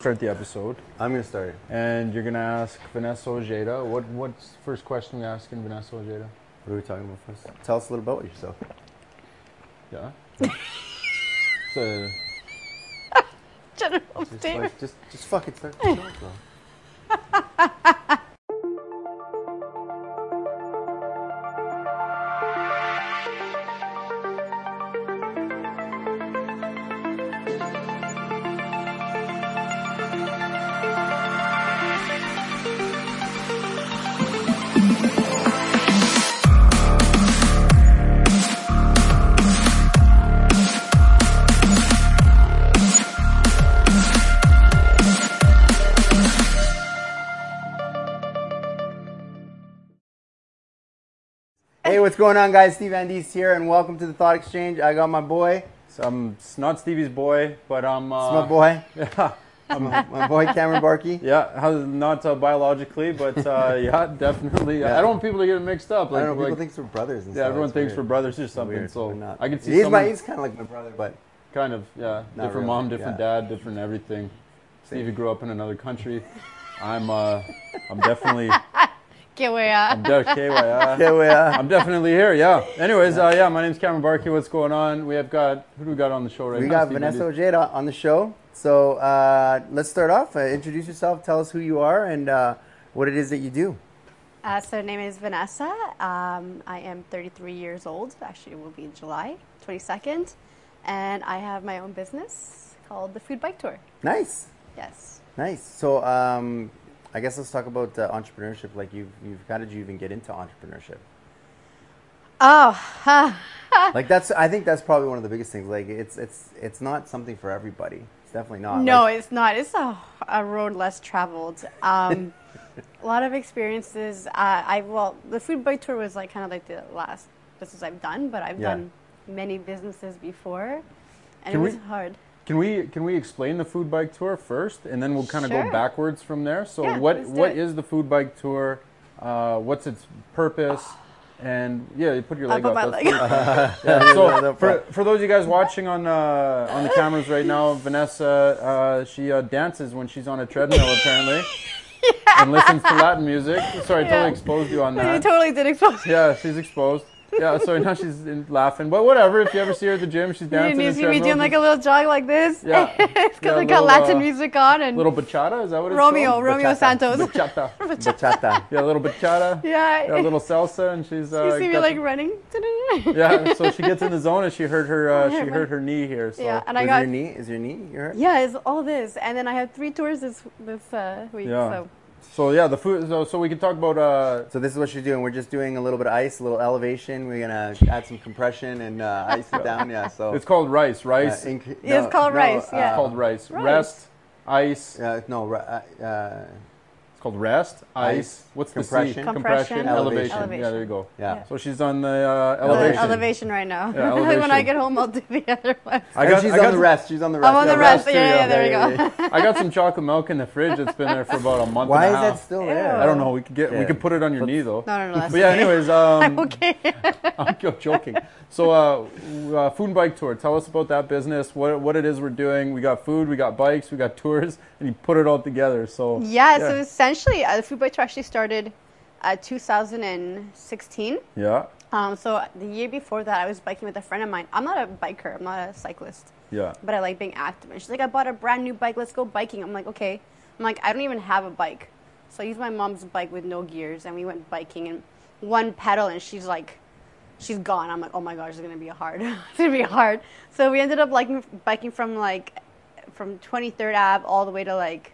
start the episode, I'm gonna start. and you're gonna ask Vanessa Ojeda. What what's the first question we asking Vanessa Ojeda? What are we talking about first? Tell us a little about yourself. Yeah. so General Just, statement. like, just, just fucking start the show, going on, guys? Steve Andes here, and welcome to the Thought Exchange. I got my boy. so I'm it's not Stevie's boy, but I'm. Uh, It's my boy, Yeah. my, my boy Cameron Barkey. Yeah, not uh, biologically, but uh, yeah, definitely. Yeah. I don't want people to get it mixed up. I Like, don't know. People like- think we're brothers. And yeah, everyone It's thinks weird. we're brothers or something. weird. So not. I can see he's someone my. He's kind of like my brother, but kind of yeah, different really, mom, different yeah. dad, different everything. Same. Stevie grew up in another country. I'm uh, I'm definitely Get where uh, I'm de- KYI. yeah, we, uh, I'm definitely here. Yeah. Anyways, uh, yeah, my name's Cameron Barkey. What's going on? We have got who do we got on the show right we now? We got Steve Vanessa Andes? Ojeda on the show. So uh, let's start off. Uh, introduce yourself. Tell us who you are and uh, what it is that you do. uh, so, her name is Vanessa. Um, I am 33 years old. Actually, it will be July 22nd. And I have my own business called the Food Bike Tour. Nice. Yes. Nice. So, um, I guess let's talk about uh, entrepreneurship. Like, you've, you've, how did you even get into entrepreneurship? Oh. Like, that's, I think that's probably one of the biggest things. Like, it's, it's, it's not something for everybody. It's definitely not. no, Like, it's not. It's a, a road less traveled. Um, a lot of experiences. Uh, I well, the Food Bike Tour was like kind of like the last business I've done, but I've Yeah. done many businesses before, and Can it was we- hard. Can we can we explain the food bike tour first, and then we'll kind of go backwards from there. So Yeah, what let's what it. is the food bike tour? Uh, what's its purpose? And yeah, you put your I'll leg put up. my leg good. Yeah, so for, for those of you guys watching on uh, on the cameras right now, Vanessa uh, she uh, dances when she's on a treadmill apparently, and listens to Latin music. Sorry, I Yeah. totally exposed you on that. You totally did expose. Yeah, she's exposed. Yeah, so now she's in, laughing. But whatever, if you ever see her at the gym, she's dancing. need in to be treadmill. doing like a little jog like this. Yeah. Because Yeah, I got little, Latin uh, music on and little bachata, is that what it's Romeo, called? Romeo Bachata. Santos. Bachata. bachata. Yeah, a little bachata. yeah. Yeah, a little salsa, and she's. Uh, you see me like the- running. yeah, so she gets in the zone, and she hurt her. Uh, she hurt her knee here. So Yeah, and I got. Is your knee? Is your knee? You hurt? yeah, it's all this, and then I have three tours this this uh, week. Yeah. So So yeah, the food. So, so we can talk about. Uh, So this is what you're doing. We're just doing a little bit of ice, a little elevation. We're gonna add some compression and uh, ice it down. Yeah. So it's called rice. uh, Rice. inc- Yeah, it's called rice, yeah. it's called rice. Rice. Rest, ice. Uh, no, uh, uh, It's called rest, ice. Ice, What's compression. the C? Compression, elevation. elevation. Yeah, there you go. yeah. Yeah. So she's on the uh, elevation. elevation. elevation right now. Yeah, when I get home, I'll do the other one. I And got. she's I got on the rest. She's on the rest. I'm on the Yeah, rest. rest Yeah, yeah, yeah, there you go. I got some chocolate milk in the fridge. that's been there for about a month Why and is a that still there? I don't know. We could get. We Yeah. could put it on your knee though. No, no, no. But yeah. Anyways, um, I'm okay. I'm joking. So, uh, uh, food and bike tour. Tell us about that business. What what it is we're doing. We got food. We got bikes. We got tours, and you put it all together. So Yeah, so essentially, uh, the food bike tour actually started uh, 2016. yeah, Um, so the year before that, I was biking with a friend of mine. I'm not a biker. I'm not a cyclist, yeah. but I like being active. And she's like, "I bought a brand new bike. Let's go biking." I'm like, "Okay." I'm like, "I don't even have a bike," so I used my mom's bike with no gears, and we went biking. And one pedal, and she's like, she's gone. I'm like, "Oh my gosh, it's gonna be hard. it's gonna be hard." So we ended up like biking from like from 23rd Ave all the way to like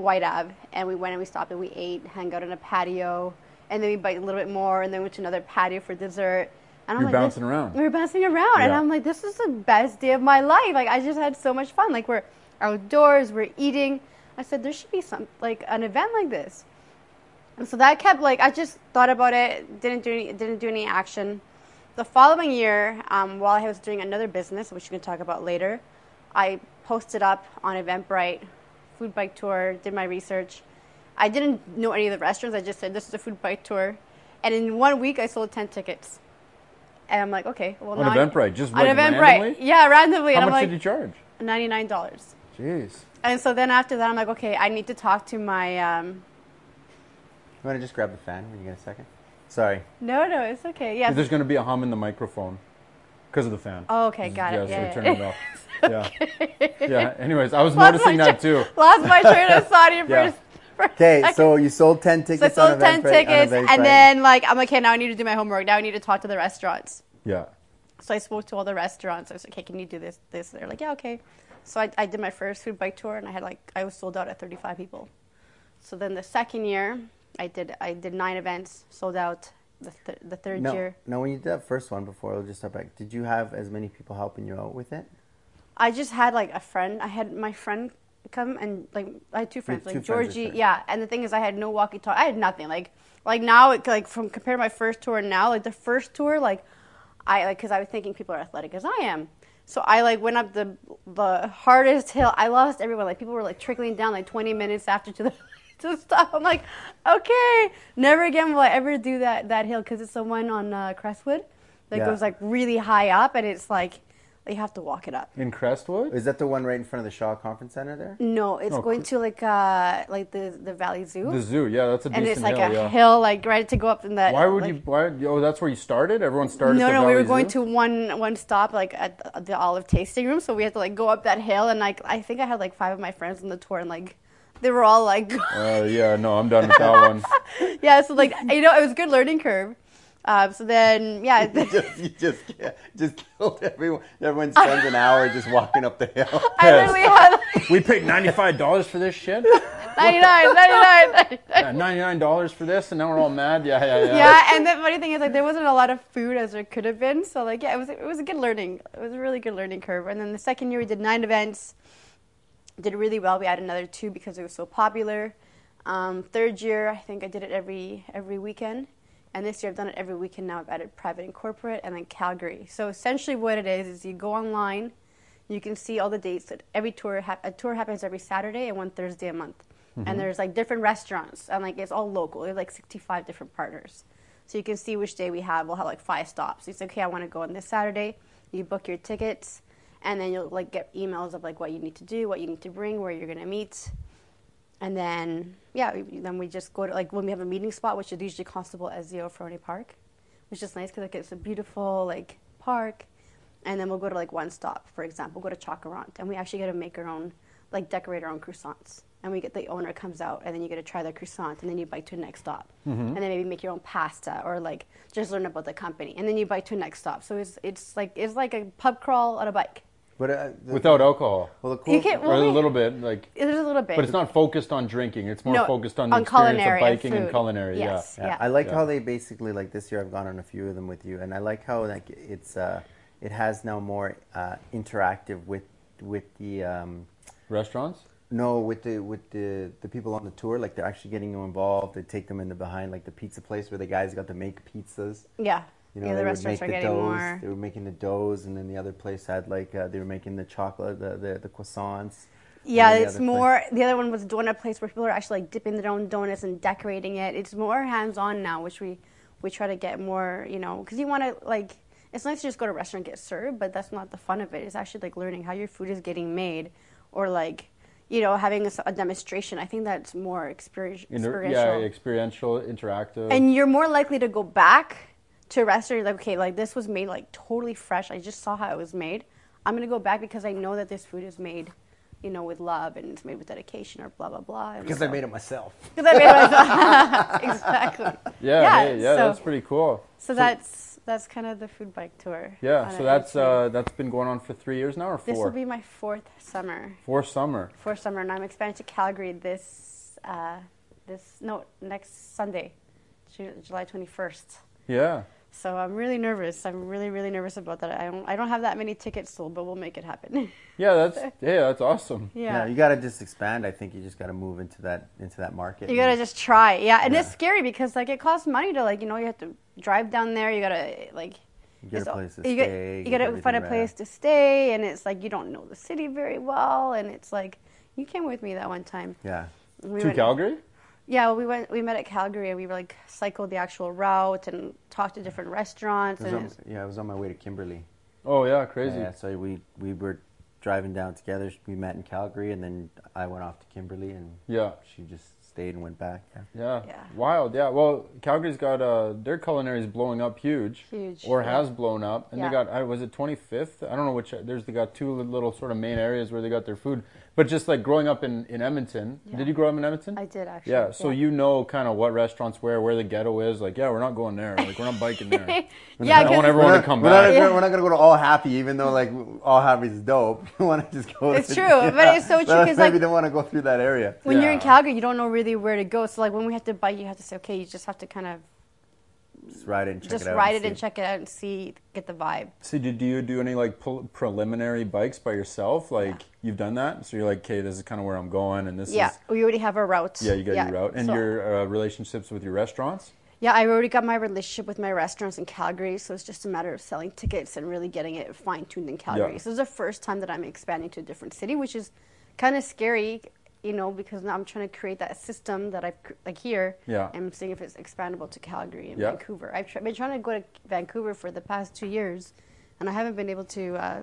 White Ave, and we went and we stopped and we ate, hung out in a patio, and then we biked a little bit more, and then went to another patio for dessert. And I'm You're like, bouncing around. We were bouncing around, and I'm like, this is the best day of my life. Like I just had so much fun. Like we're outdoors, we're eating. I said there should be some like an event like this. And so that kept like I just thought about it, didn't do any, didn't do any action. The following year, um, while I was doing another business, which we can talk about later, I posted up on Eventbrite, food bike tour, did my research. I didn't know any of the restaurants. I just said this is a food bike tour, and in one week I sold ten tickets. And I'm like, okay, well On now I- Eventbrite, just on like Eventbrite, randomly? yeah, randomly. How and much I'm like, did you charge? ninety nine dollars. Jeez. And so then after that, I'm like, okay, I need to talk to my. Um, You want to just grab the fan when you get a second? Sorry. no, no, it's okay. Yeah. There's going to be a hum in the microphone because of the fan. Oh, okay, got yeah, it. so Yeah, we yeah, turn it off. Yeah. Yeah. Anyways, I was Lost noticing my that too. Lost my train of thought here Yeah. first. Okay, so you sold 10 So I tickets on sold ten Eventbrite- tickets, Eventbrite. and then like I'm like, okay, now I need to do my homework. Now I need to talk to the restaurants. Yeah. So I spoke to all the restaurants. I was like, okay, can you do this, this? They're like, yeah, okay. So I, I did my first food bike tour, and I had like I was sold out at 35 people. So then the second year, I did I did nine events, sold out. The, th- the third No, year, no, when you did that first one before, I'll just step back. Did you have as many people helping you out with it? I just had like a friend. I had my friend come and like I had two friends, two like friends Georgie. Yeah, and the thing is, I had no walkie-talkie. I had nothing. Like like now, it, like from compared to my first tour now, like the first tour, like I like because I was thinking people are athletic as I am. So I like went up the the hardest hill. I lost everyone. Like people were like trickling down like 20 minutes after to the to stop. I'm like, okay, never again will I ever do that that hill because it's the one on uh, Crestwood that Yeah. goes like really high up, and it's like you have to walk it up. In Crestwood? Is that the one right in front of the Shaw Conference Center there? No, it's Oh, going cr- to like uh like the the Valley Zoo, The zoo. Yeah, that's a and decent it's like hill. a yeah. hill like right to go up in that. Why would like- you? Why? Oh, that's where you started. Everyone started. No, at the no, we were Valley going Zoo? to one one stop like at the, the Olive tasting room, so we had to like go up that hill, and like I think I had like five of my friends on the tour, and like they were all like, Uh, yeah, no, I'm done with that one. yeah, so like you know it was a good learning curve. Um, so then yeah, you just, you just, just killed everyone. Everyone spends an hour just walking up the hill. I Yes. literally had like, We paid ninety-five dollars for this shit. 99, 99. Yeah, ninety-nine dollars for this, and now we're all mad. Yeah, yeah, yeah. yeah, and the funny thing is like there wasn't a lot of food as there could have been. So like yeah, it was it was a good learning. It was a really good learning curve. And then the second year we did nine events, did really well. We had another two because it was so popular. Um, third year I think I did it every every weekend, and this year I've done it every weekend now. I've added private and corporate, and then Calgary. So essentially what it is is you go online, you can see all the dates that every tour hap- a tour happens every Saturday and one Thursday a month. And there's like different restaurants and like it's all local. There's like 65 different partners. So you can see which day we have. We'll have like five stops. You say, okay, I want to go on this Saturday. You book your tickets, and then you'll like get emails of like what you need to do, what you need to bring, where you're gonna meet, and then yeah, we, then we just go to like when we have a meeting spot, which is usually Constable Ezio Faraone Park, which is nice because like it's a beautiful like park, and then we'll go to like one stop, for example, go to Chacarant, and we actually get to make our own like decorate our own croissants. And we get the owner comes out, and then you get to try the croissant, and then you bike to the next stop, mm-hmm. and then maybe make your own pasta, or like just learn about the company, and then you bike to the next stop. So it's it's like it's like a pub crawl on a bike. But uh, the, Without alcohol, well, the cool, You can't- or Well, a little bit, like, There's a little bit, but it's not focused on drinking. It's more No, focused on the on experience culinary of biking and, food. culinary. Yes. Yeah. Yeah, Yeah. I like Yeah. how they basically like this year. I've gone on a few of them with you, and I like how like it's uh, it has now more uh, interactive with with the um, Restaurants. no with the with the the people on the tour. Like they're actually getting you involved. They take them in the behind like the pizza place where the guys got to make pizzas. yeah. You know, yeah, they the would restaurants make are the getting doughs. more. They were making the doughs, and then the other place had like uh, they were making the chocolate, the the, the croissants. Yeah, the it's other more. The other one was donut place where people are actually like dipping their own donuts and decorating it. It's more hands-on now, which we we try to get more. You know, because you want to like. It's nice to just go to a restaurant and get served, but that's not the fun of it. It's actually like learning how your food is getting made, or like, you know, having a demonstration. I think that's more experi- Inter- experiential. yeah, experiential, interactive. and you're more likely to go back to a restaurant. You're like, okay, like this was made like totally fresh. I just saw how it was made. I'm gonna go back because I know that this food is made, you know, with love and it's made with dedication or blah blah blah. And Because I made it myself. Because I made it myself. exactly. yeah, yeah, hey, yeah, so- that's pretty cool. So that's that's kind of the food bike tour. Yeah, so that's uh, that's been going on for three years now, or four. this will be my fourth summer. Fourth summer. Fourth summer, and I'm expanding to Calgary this uh, this no next Sunday, July 21st. Yeah. So I'm really nervous. I'm really, really nervous about that. I don't, I don't have that many tickets sold, but we'll make it happen. Yeah, that's yeah, that's awesome. Yeah, yeah. you got to just expand. I think you just got to move into that into that market. You gotta just try. Yeah, and it's scary because like it costs money to like you know you have to drive down there. You gotta like get a place to you stay. Get, you gotta find a right. place to stay, and it's like you don't know the city very well, and it's like you came with me that one time. Yeah, We To went- Calgary. Yeah, well, we went. We met at Calgary, and we were like cycled the actual route and talked to different restaurants. it was And on, it's- yeah, I was on my way to Kimberley. Oh yeah, crazy. Yeah, so we we were driving down together. We met in Calgary, and then I went off to Kimberley, and Yeah. she just stayed and went back. Yeah. Yeah. Yeah. Wild. Yeah. Well, Calgary's got uh, their culinary is blowing up huge. Huge, Or yeah. has blown up, and Yeah. they got. I was it 25th. I don't know which. There's they got two little sort of main areas where they got their food. But just like growing up in in Edmonton. Yeah. Did you grow up in Edmonton? I did actually. Yeah, so you know kind of what restaurants where, where the ghetto is. Like, yeah, we're not going there. Like, we're not biking there. yeah, I don't want everyone We're to come we're not. Yeah. we're not gonna go to All Happy, even though like All Happy is dope. You want to just go. It's to, true, but it's so true, but 'cause, maybe like- don't want to go through that area. when you're in Calgary, you don't know really where to go. So like when we have to bike, you have to say, okay, you just have to kind of Just ride it and check just it out. ride it see. and check it out and see, get the vibe. See, did do you do any like preliminary bikes by yourself? Like, you've done that? So you're like, okay, this is kind of where I'm going, and this Yeah, is. Yeah, we already have a route. Yeah, you got your route. And so- your uh, relationships with your restaurants? Yeah, I already got my relationship with my restaurants in Calgary, so it's just a matter of selling tickets and really getting it fine tuned in Calgary. Yeah. So it's the first time that I'm expanding to a different city, which is kind of scary, you know, because now I'm trying to create that system that I've like here. yeah. I'm seeing if it's expandable to Calgary and Yeah. Vancouver. I've tr- been trying to go to Vancouver for the past two years, and I haven't been able to uh,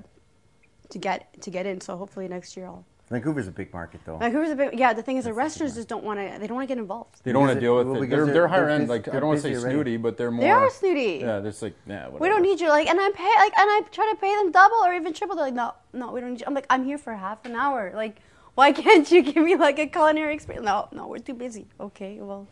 to get to get in. So hopefully next year I'll. Vancouver's a big market, though. Vancouver's a bit. Yeah, the thing is, the That's the restaurants just don't want to. They don't want to get involved. They don't want to deal with well, it. They're, they're- they're higher they're end. Like, I they're don't want to say already. snooty, but they're more. They are snooty. Yeah, they're just like, yeah, whatever. We don't need you. Like, and I pay, like, and I try to pay them double or even triple. They're like, no, no, we don't need you. I'm like, I'm here for half an hour. Like, why can't you give me like a culinary experience? No, no, we're too busy. Okay, well,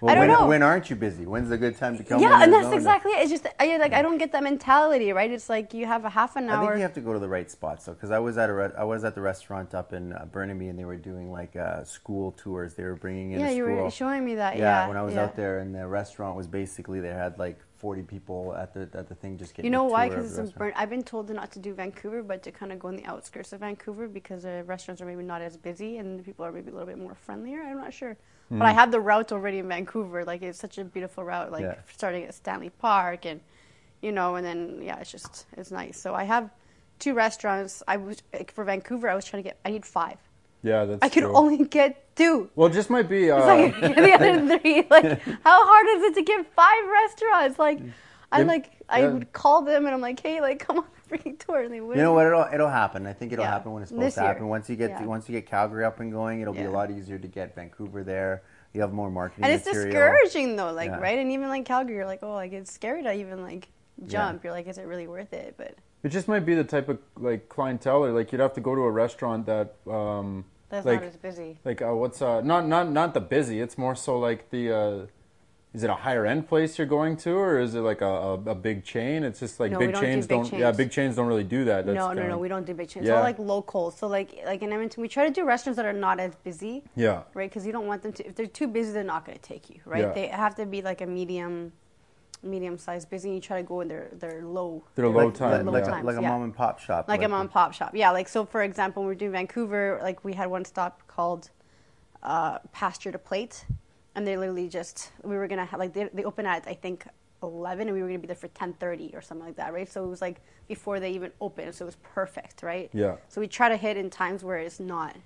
Well, I don't when, know. when aren't you busy? When's a good time to come? yeah, and that's exactly it. It's just, I, like, I don't get that mentality, right? It's like you have a half an hour. I think you have to go to the right spot, though, because I was at a re- I was at the restaurant up in uh, Burnaby, and they were doing like uh, school tours. They were bringing in yeah, you school. were showing me that. yeah, Yeah, when I was yeah. out there, and the restaurant was basically they had like 40 people at the at the thing just getting. You know why? Because it's. Burn. I've been told not to do Vancouver, but to kind of go in the outskirts of Vancouver because the restaurants are maybe not as busy and the people are maybe a little bit more friendlier. I'm not sure, but I hmm. have the route already in Vancouver. Like it's such a beautiful route. Like Yeah. starting at Stanley Park and, you know, and then yeah, it's just it's nice. So I have two restaurants. I was like, for Vancouver. I was trying to get. I need five. Yeah, that's I could true. only get two. Well, just might be. Uh, like the other three. Like, how hard is it to get five restaurants? Like, I'm like, I yeah. would call them and I'm like, hey, like, come on, a freaking tour, and they wouldn't. You know what? It'll it'll happen. I think it'll Yeah. happen when it's supposed This to happen. year. Once you get Yeah. once you get Calgary up and going, it'll be a lot easier to get Vancouver there. You have more marketing And it's material. discouraging though, like, Yeah. right? And even like Calgary, you're like, oh, like it's scary to even like jump. You're like, is it really worth it? But It just might be the type of like clientele, or like you'd have to go to a restaurant that, um, that's like, not as busy. like uh, what's uh, not not not the busy. It's more so like the. Uh, is it a higher end place you're going to, or is it like a, a, a big chain? It's just like No, big don't do chains big don't. Yeah, big chains don't really do that. That's no, no, kinda- no, we don't do big chains. Yeah. All like local. So like, like in Edmonton, we try to do restaurants that are not as busy, Yeah, right? Because you don't want them to. If they're too busy, they're not going to take you, right? Yeah. They have to be like a medium, medium sized busy. And you try to go in their their low. They're low like, time, like, yeah. like, like a yeah. mom and pop shop. like a mom and pop shop. Yeah, like so for example, when we're doing Vancouver, like we had one stop called uh, Pasture to Plate, and they literally just we were gonna have like they they open at I think eleven, and we were gonna be there for ten thirty or something like that, right? So it was like before they even opened, so it was perfect, right? Yeah. So we try to hit in times where it's not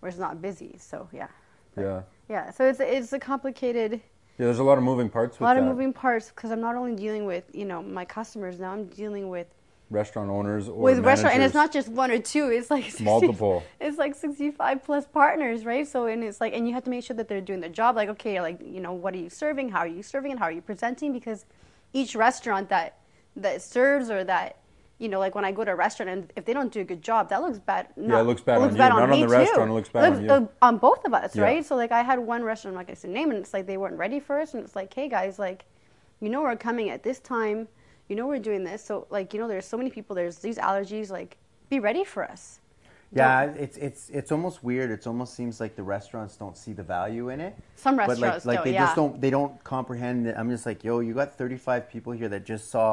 where it's not busy. So yeah, yeah, yeah. So it's it's a complicated. Yeah. There's a lot of moving parts A lot that. of moving parts because I'm not only dealing with you know my customers now I'm dealing with Restaurant owners or with restaurant and it's not just one or two it's like 60 Multiple. it's like 65 plus partners right so and it's like and you have to make sure that they're doing their job like okay like you know what are you serving how are you serving and how are you presenting because each restaurant that that serves or that you know like when i go to a restaurant and if they don't do a good job that looks bad Yeah, it looks bad on you. Not on the restaurant, too. it looks bad on you. uh, on both of us Yeah. right so like i had one restaurant like i'm not to say name and it's like they weren't ready for us and it's like hey guys like you know we're coming at this time you know we're doing this so like you know there's so many people there's these allergies like be ready for us Yeah, it's it's it's almost weird. It almost seems like the restaurants don't see the value in it. Some but restaurants like, like don't, they yeah. just don't they don't comprehend it. I'm just like, yo, you got 35 people here that just saw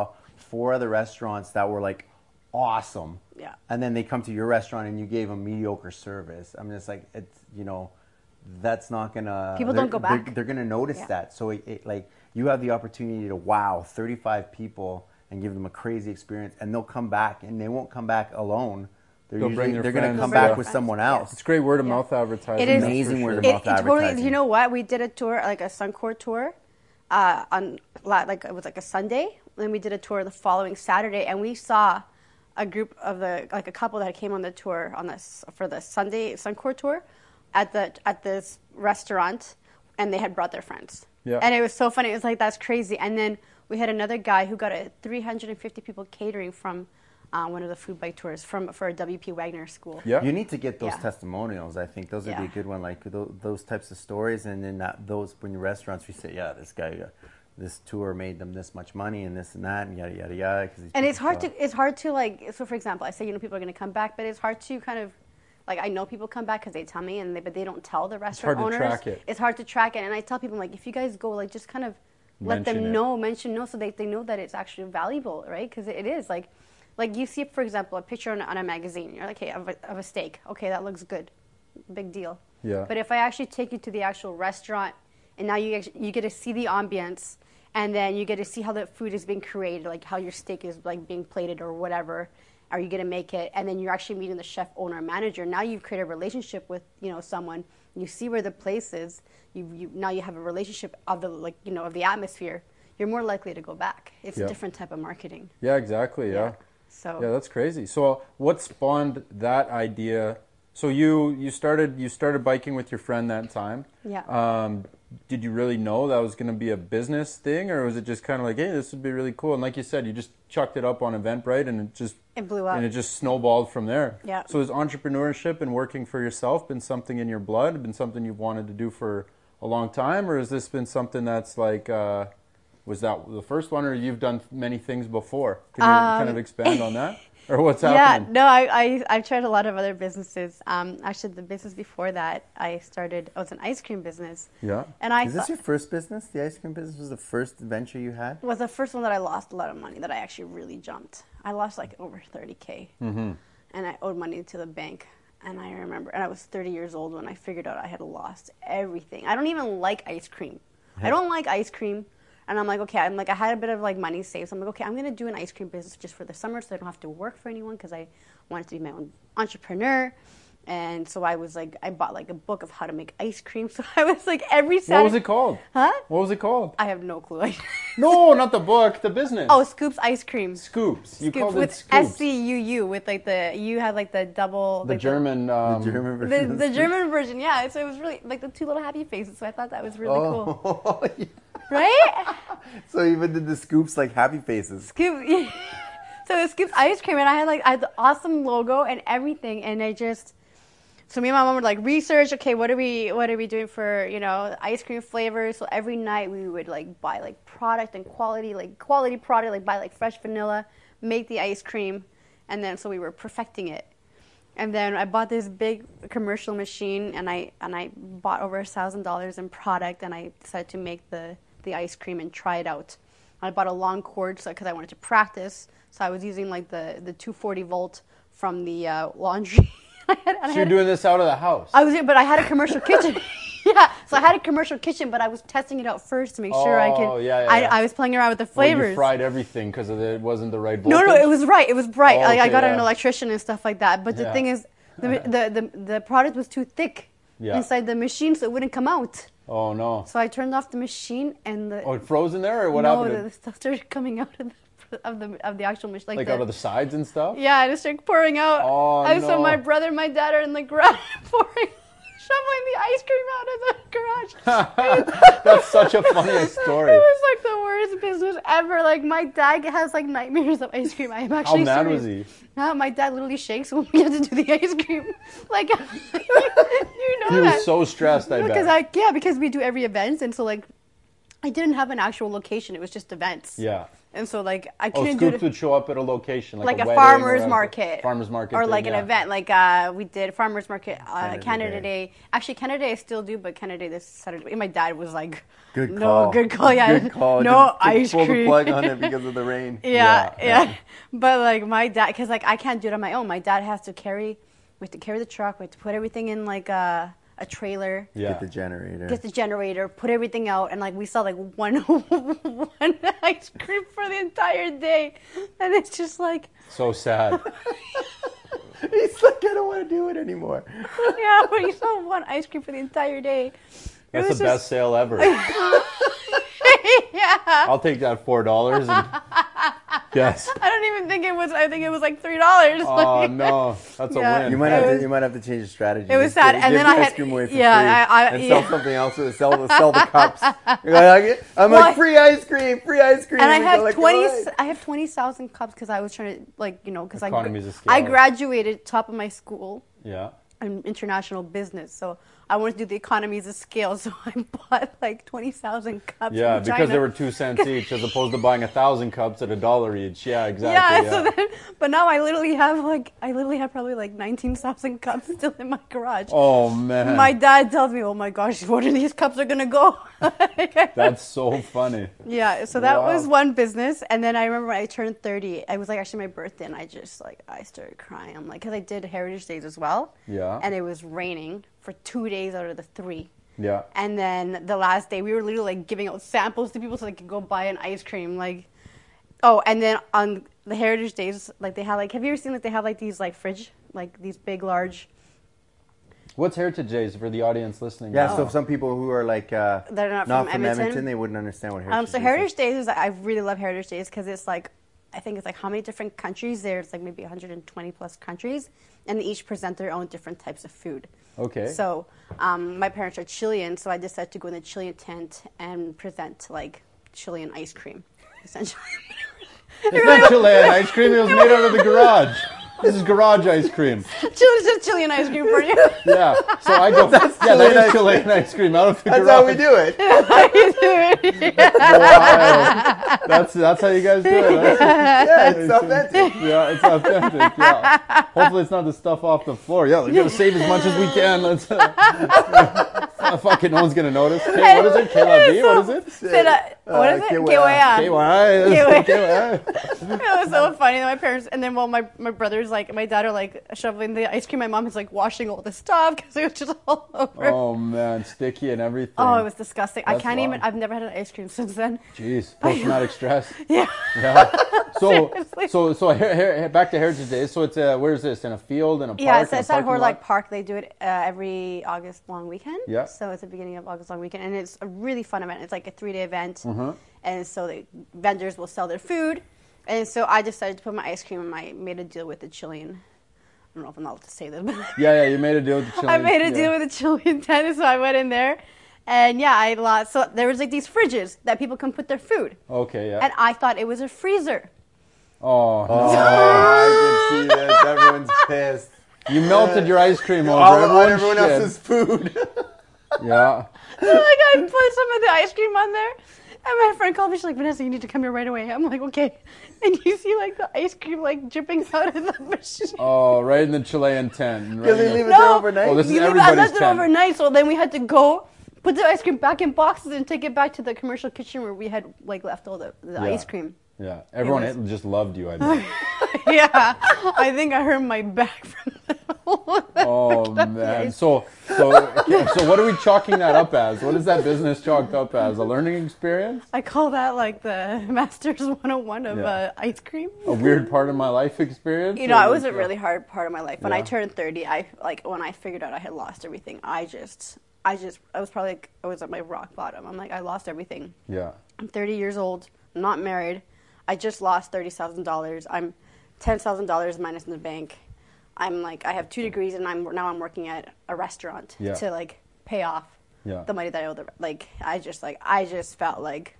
four other restaurants that were like awesome. Yeah. And then they come to your restaurant and you gave them mediocre service. I mean, it's like, it's you know, that's not gonna. People they're- don't go they're- back. They're, gonna notice Yeah. that. So it, it like you have the opportunity to wow 35 people and give them a crazy experience, and they'll come back, and they won't come back alone. They're They'll usually bring they're gonna come back their with friends, someone else. It's great word of Yeah. mouth advertising. It is that's for amazing word of mouth it totally advertising. you know what we did a tour like a Suncor tour uh, on like it was like a Sunday and we did a tour the following Saturday and we saw a group of the like a couple that came on the tour on this for the Sunday Suncor tour at the at this restaurant, and they had brought their friends. Yeah. And it was so funny. It was like that's crazy. And then we had another guy who got a 350 people catering from uh, one of the food bike tours from for a WP Wagner school. Yeah. You need to get those Yeah. testimonials. I think those would be a good one, like those, those types of stories, and then that, those when your restaurants, you say, yeah, this guy, uh, this tour made them this much money, and this and that, and yada yada yada. and it's hard to it's hard to like so for example i say you know people are going to come back but it's hard to kind of like i know people come back because they tell me and they, but they don't tell the restaurant it's hard to owners track it. it's hard to track it and i tell people like if you guys go like just kind of let them it. know mention know so they, they know that it's actually valuable right because it is like like you see for example a picture on, a- on a magazine you're like hey of a, of a steak okay that looks good big deal Yeah. but if i actually take you to the actual restaurant and now you actually, you get to see the ambience and then you get to see how the food is being created like how your steak is like being plated or whatever are you going to make it and then you're actually meeting the chef owner manager now you've created a relationship with you know someone you see where the place is you, you now you have a relationship of the like you know of the atmosphere you're more likely to go back it's Yeah. a different type of marketing Yeah, exactly. Yeah. so Yeah, that's crazy. So, what spawned that idea? So you you started you started biking with your friend that time. Yeah. Um, did you really know that was going to be a business thing, or was it just kind of like, hey, this would be really cool? And like you said, you just chucked it up on Eventbrite, and it just It blew up. and it just snowballed from there. Yeah. So, has entrepreneurship and working for yourself been something in your blood? Been something you've wanted to do for a long time, or has this been something that's like? Uh, was that the first one, or you've done many things before? Can you kind of Um, expand on that, or what's yeah, happening? no, I, I I've tried a lot of other businesses. Um, actually, the business before that, I started. It was an ice cream business, Yeah. and I Is this thought- your first business? The ice cream business was the first venture you had? was the first one that I lost a lot of money. That I actually really jumped. I lost like over thirty k, Mm-hmm. and I owed money to the bank. And I remember, and I was thirty years old when I figured out I had lost everything. I don't even like ice cream. I don't like ice cream. And I'm like, okay, I'm like, I had a bit of like money saved. So I'm like, okay, I'm gonna do an ice cream business just for the summer, so I don't have to work for anyone because I wanted to be my own entrepreneur. And so I was like, I bought like a book of how to make ice cream. So I was like, every Saturday. What was it called? Huh? What was it called? I have no clue. No, not the book, the business. oh, Scoops Ice Cream. Scoops. You Scoops called with it S Scoops. C U U with like the you had like the double the like German. Um, the German the, version. of the German version, yeah. So it was really like the two little happy faces. So I thought that was really cool, Oh, yeah. Right? So you even did the scoops like happy faces. Scoop. so it Scoops ice cream, and I had like I had the awesome logo and everything, and I just. So me and my mom were like research. Okay, what are we what are we doing for you know ice cream flavors? So every night we would like buy like product and quality like quality product like buy like fresh vanilla, make the ice cream, and then so we were perfecting it. And then I bought this big commercial machine, and I and I bought over a thousand dollars in product, and I decided to make the the ice cream and try it out. I bought a long cord so because I wanted to practice, so I was using like the the 240 volt from the uh, laundry. I had, I So you're doing this out of the house. I was, but I had a commercial kitchen. yeah, so I had a commercial kitchen, but I was testing it out first to make sure I Oh, could. yeah, yeah, I, yeah. I was playing around with the Well, flavors. you fried everything because it wasn't the right No, voltage. no, it was right. It was bright. Oh, like I okay, got an electrician and stuff like that. But the Yeah. thing is, the, the the the product was too thick Yeah. inside the machine, so it wouldn't come out. Oh no. So I turned off the machine, and the Oh, it froze in there, or what no, happened? the, the stuff started coming out of the of the of the actual machine, like, like the, out of the sides and stuff. yeah, and it started pouring out. Oh, so no. my brother and my dad are in the garage pouring, shoveling the ice cream out of the garage. That's such a funny story. It was like the worst business ever. Like my dad has like nightmares of ice cream. I am actually. How mad serious. was he? No, my dad literally shakes when we get to do the ice cream. Like you know He that. was so stressed. I because bet. I yeah because we do every event and so like I didn't have an actual location. It was just events. yeah. And so like I Oh, couldn't do Scoops it would show up at a location like, like a, or farmers a- market, farmers market, or thing, like an event. Like uh, we did farmers market uh, Canada Canada, Day. Day. Actually, Canada Day I still do, but Canada Day this Saturday. And my dad was like, Good no, call. good call, yeah, Good call. no Just- just ice pull cream. the plug on it because of the rain. yeah, Yeah, yeah, But like my dad, because like I can't do it on my own. My dad has to carry. We have to carry the truck. We have to put everything in like a a trailer. Yeah. Get the generator. Get the generator, put everything out, and like we saw like one one ice cream for the entire day, and it's just like So sad. He's like, I don't want to do it anymore. yeah, but you saw one ice cream for the entire day. It That's the was best just- sale ever. yeah. I'll take that four dollars. And Yes. I don't even think it was. I think it was like three dollars. Oh no, that's Yeah. a win. You might It have was- to. You might have to change your strategy. It was Just sad, give- and then the I ice had- cream away for yeah, free I- I- and yeah. sell something else. Or sell the sell the cups. You're like, I'm Well, like free ice cream, free ice cream. and I have like, twenty. "Alright." I have twenty thousand cups because I was trying to like you know because I I graduated top of my school Yeah. in international business, so I wanted to do the economies of scale. So I bought like twenty thousand cups. Yeah, because they were two cents each, as opposed to buying a thousand cups at a dollar each. Yeah, Yeah, exactly. so Yeah. then, but now I literally have like I literally have probably like nineteen thousand cups still in my garage. oh man, My dad tells me, "Oh my gosh, where are these cups are gonna go?" that's so funny. yeah, so that Wow. was one business, and then I remember when I turned thirty. It was like actually my birthday, and I just like I started crying. I'm like, because I did Heritage Days as well, Yeah. and it was raining for two days out of the three. Yeah. And then the last day, we were literally like giving out samples to people so they could go buy an ice cream. Like, oh, and then on the Heritage Days, like they have like, have you ever seen like they have like these like fridge, like these big large. What's Heritage Days for the audience listening? Yeah, now? so some people who are like uh, They're not from Edmonton. they wouldn't understand what heritage Um, so is. Heritage Days is I really love Heritage Days because it's like I think it's like how many different countries? There's like maybe 120 plus countries, and they each present their own different types of food. Okay. So um, my parents are Chilean, so I decided to go in the Chilean tent and present like Chilean ice cream, essentially. It's not Chilean ice cream. It was made out of the garage. This is garage ice cream. Chile's just Chilean ice cream for you. Yeah. So I go. yeah, that Chilean is ice Chilean ice cream out of the That's garage. how we do it. Wild. That's that's how you guys do it. That's- yeah, it's authentic. yeah, it's authentic. Yeah. Hopefully, it's not the stuff off the floor. Yeah, we gotta save as much as we can. Let's. Uh, fucking, no one's gonna notice. K, what is it? K La What is it? Said, uh, what is it? KYI. KYI. KY. KY. KY. It was so funny. That my parents, and then while my my brothers, like my dad, are like shoveling the ice cream. My mom is like washing all the stuff because it was just all over. Oh, man, sticky and everything. Oh, it was disgusting. I can't even. I've never had an ice cream since then. Jeez, post-traumatic stress. Yeah. Yeah. So, so, so, her, her, back to Heritage Days. So it's uh, where is this? In a field, in a park? Yeah, it's, it's at Hawrelak? Park. They do it uh, every August long weekend. Yeah. So it's the beginning of August long weekend, and it's a really fun event. It's like a three day event, Mm-hmm. and so the vendors will sell their food, and so I decided to put my ice cream in my made a deal with the Chilean. I don't know if I'm allowed to say this, but Yeah, yeah. You made a deal with the Chilean. I made a yeah. deal with the Chilean tenant, so I went in there, and yeah, I lost. So there was like these fridges that people can put their food, Okay, yeah. and I thought it was a freezer. oh, Oh, I can see this. Everyone's pissed. you melted your ice cream over All, everyone's everyone shit. else's food. Yeah. So like I put some of the ice cream on there, and my friend called me. She's like, "Vanessa, you need to come here right away." I'm like, "Okay," and you see like the ice cream like dripping out of the machine. Oh, right in the Chilean tent. Right they leave the- it there No. overnight. Oh, this is We leave it- I everybody's left it tent. overnight, so then we had to go put the ice cream back in boxes and take it back to the commercial kitchen where we had like left all the, the Yeah. ice cream. Yeah, everyone was- just loved you. I bet. yeah, I think I hurt my back from that. Oh man. So, so, so, what are we chalking that up as? What is that business chalked up as? A learning experience? I call that like the Masters 101 of Yeah. uh, ice cream. A weird part of my life experience? You know, it was a like, uh, really hard part of my life. When I turned 30, I like when I figured out I had lost everything. I just, I just, I was probably like, I was at my rock bottom. I'm like, I lost everything. Yeah. I'm 30 years old, I'm not married. I just lost $30,000. I'm $10,000 minus in the bank. I'm like, I have two degrees, and I'm now I'm working at a restaurant Yeah. to like pay off Yeah. the money that I owe. The, like, I just like, I just felt like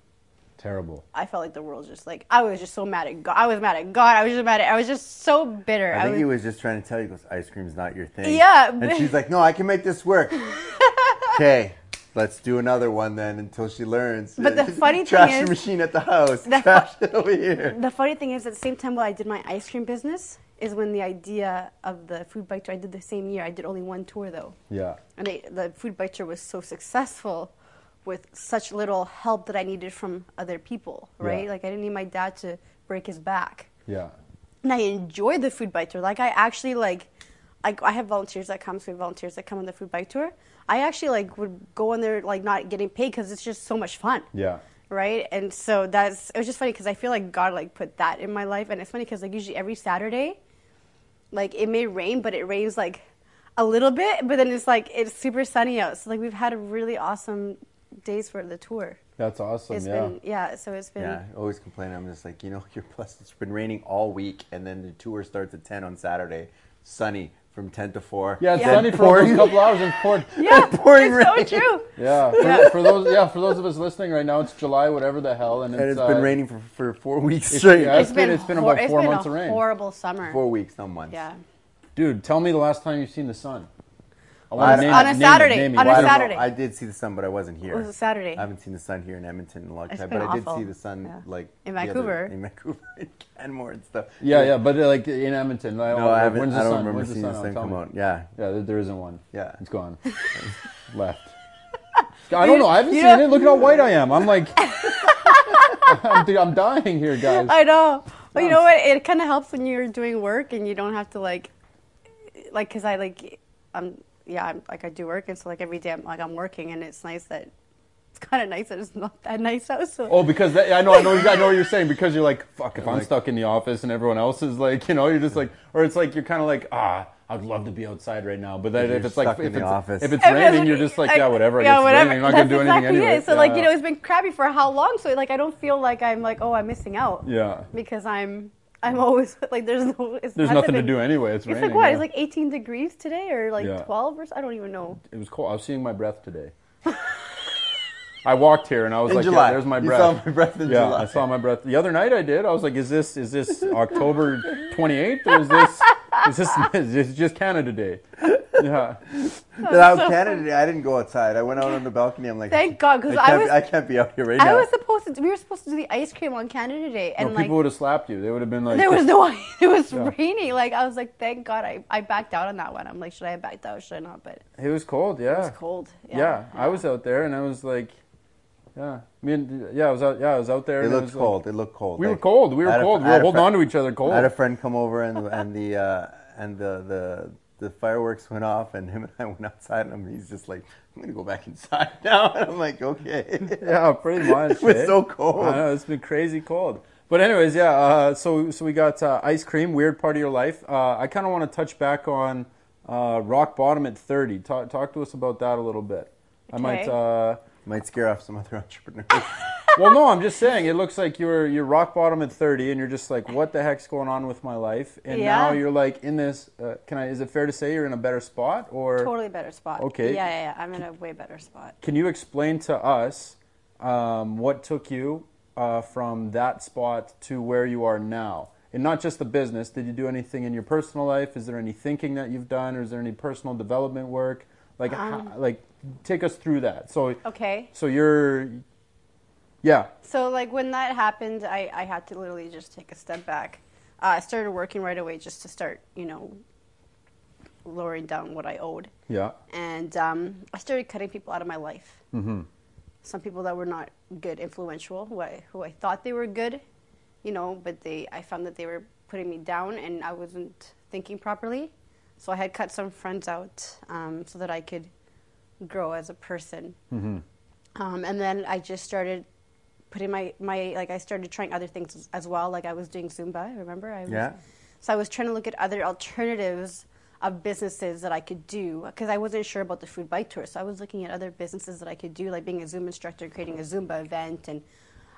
Terrible. I felt like the world just like I was just so mad at God. I was mad at God. I was just mad at. I was just so bitter. I think was, he was just trying to tell you, goes, ice cream's not your thing. Yeah, And she's like, no, I can make this work. Okay, let's do another one then until she learns. But the funny thing Trash is- machine at the house. The Trash it over here. The funny thing is, at the same time while I did my ice cream business, is when the idea of the food bike tour. I did the same year. I did only one tour though, Yeah. and they, the food bike tour was so successful, with such little help that I needed from other people. Right, Yeah. like I didn't need my dad to break his back. Yeah. and I enjoyed the food bike tour. Like I actually like, like I have volunteers that come, so we have volunteers that come on the food bike tour. I actually like would go on there like not getting paid because it's just so much fun, Yeah. right? And so that's it was just funny because I feel like God like put that in my life, and it's funny because like usually every Saturday, like it may rain, but it rains like a little bit, but then it's like it's super sunny out. So like we've had a really awesome days for the tour. That's awesome. It's yeah. been yeah. So it's been Yeah, I always complain. I'm just like, you know, you're plus. It's been raining all week, and then the tour starts at 10 on Saturday, sunny from 10 to 4. Yeah, it's Yeah. sunny for a couple hours and it's poured. yeah. pouring it's rain. so true. Yeah, for, Yeah. for those yeah for those of us listening right now, it's July, whatever the hell, and it's, and it's uh, been raining for, for four weeks it's- straight. yeah, it's been- it's been about four it's been months a of rain. Horrible summer. Four weeks, no months. Yeah. Dude, tell me the last time you've seen the sun. I On a- name on a name Saturday, It, name on a Well, I don't know. Saturday. I did see the sun, but I wasn't here. It was a Saturday. I haven't seen the sun here in Edmonton in a long It's time, been but I did see the sun Yeah. like In the other- Vancouver. in Vancouver, in Canmore and stuff. Yeah, yeah, but uh, like in Edmonton. Like, No, I haven't. When's the I don't sun? remember When's seeing the sun? sun come out. Yeah, Yeah, there, there isn't one. yeah. It's gone. Left. I don't know. I haven't You seen know- it. Look at how white I am. I'm like, I'm, I'm dying here, guys. I know. But you know what? It kind of helps when you're doing work and you don't have to like, like, cause I like, I'm yeah, I'm like I do work and so like every day I'm like I'm working and it's nice that it's kind of nice that it's not that nice out. So Oh, because that, I know, I know, I know what you're saying. Because you're like, fuck, if I'm Like- stuck in the office and everyone else is like, you know, you're just like, or it's like you're kind of like, ah, I'd love to be outside right now, but then if it's like, stuck in if it's office. if it's I mean, raining, you're just like, yeah, whatever. I guess it's raining. I'm not gonna That's do anything exactly anyway. It. So like you know, it's been crappy for how long? So like I don't feel like I'm like oh I'm missing out yeah, because I'm I'm always like there's no it's there's hasn't nothing to do anyway. It's, It's raining. like what? yeah. It's like 18 degrees today or like Yeah. 12 or so? I don't even know. It was cold. I was seeing my breath today. I walked here and I was In like, July, yeah, there's my You breath. saw my breath in yeah, July. I saw my breath. The other night I did. I was like, is this is this October 28th or is this is this is this just Canada Day? Yeah. But I was Canada. Day. I didn't go outside. I went out on the balcony. I'm like, Thank God, 'cause I I can't, was- I can't be out here right I now. was supposed to. We were supposed to do the ice cream on Canada Day, No, and like people would have slapped you. They would have been like, there was no. It was Yeah. raining. Like I was like, thank God I, I backed out on that one. I'm like, should I have backed out? Should I not? But It was cold. Yeah. it was cold. Yeah. Yeah, I was out there and I was like, yeah. I mean, yeah, I was out. Yeah, I was out there. It and looked was like- cold. it looked cold. we were cold. We were had a- cold. We were holding friend- on to each other cold. I had a friend come over and and the uh, and the the the fireworks went off and him and I went outside and he's just like I'm gonna go back inside now and I'm like okay yeah, pretty much. it was eh? so cold I know it's been crazy cold. But anyways, yeah. Uh, so so we got uh, ice cream, weird part of your life. Uh, I kind of want to touch back on uh, rock bottom at 30. Talk talk to us about that a little bit. I might. Might scare off some other entrepreneurs well, no, I'm just saying. It looks like you're you're rock bottom at 30, and you're just like, what the heck's going on with my life? And now you're like in this. Uh, can I? Is it fair to say you're in a better spot, or totally better spot. Okay. Yeah, yeah, yeah. I'm in a way better spot. can you explain to us um, what took you uh, from that spot to where you are now? And not just the business. Did you do anything in your personal life? Is there any thinking that you've done, or is there any personal development work? Like, Um, how, like, take us through that. So, Okay. so you're, yeah, So like when that happened, I, I had to literally just take a step back. Uh, I started working right away just to start, you know, lowering down what I owed. yeah, and um, I started cutting people out of my life. mm-hmm. Some people that were not good, influential, who I who I thought they were good, you know, but they I found that they were putting me down, and I wasn't thinking properly. So I had cut some friends out um, so that I could grow as a person. Mm-hmm. Um, and then I just started putting my, my like I started trying other things as, well. Like I was doing Zumba. Remember? I was, Yeah. So I was trying to look at other alternatives of businesses that I could do because I wasn't sure about the food bike tour. So I was looking at other businesses that I could do, like being a Zumba instructor, creating a Zumba event, and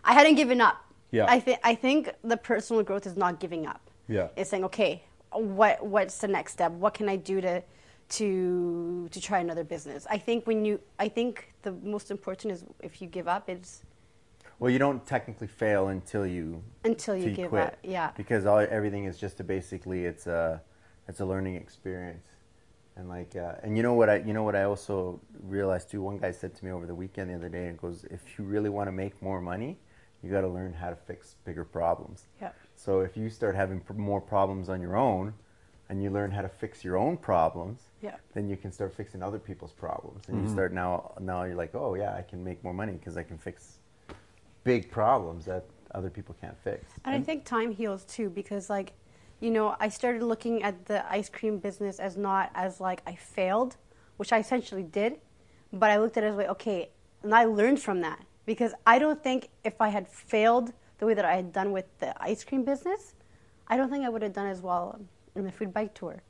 I hadn't given up. Yeah. I think I think the personal growth is not giving up. Yeah. It's saying, okay, what what's the next step? What can I do to to to try another business? I think when you I think the most important is if you give up, it's well you don't technically fail until you until you give quit up. Yeah. because all everything is just a basically it's a it's a learning experience and like uh, and you know what I you know what I also realized too one guy said to me over the weekend the other day and goes if you really want to make more money you got to learn how to fix bigger problems Yeah. so if you start having pr- more problems on your own and you learn how to fix your own problems Yeah. then you can start fixing other people's problems. And you mm-hmm. start now now you're like oh yeah I can make more money because I can fix big problems that other people can't fix. And I think time heals too because like, you know, I started looking at the ice cream business as not as like I failed, which I essentially did, but I looked at it as like, okay, and I learned from that. Because I don't think if I had failed the way that I had done with the ice cream business, I don't think I would have done as well in the food bike tour,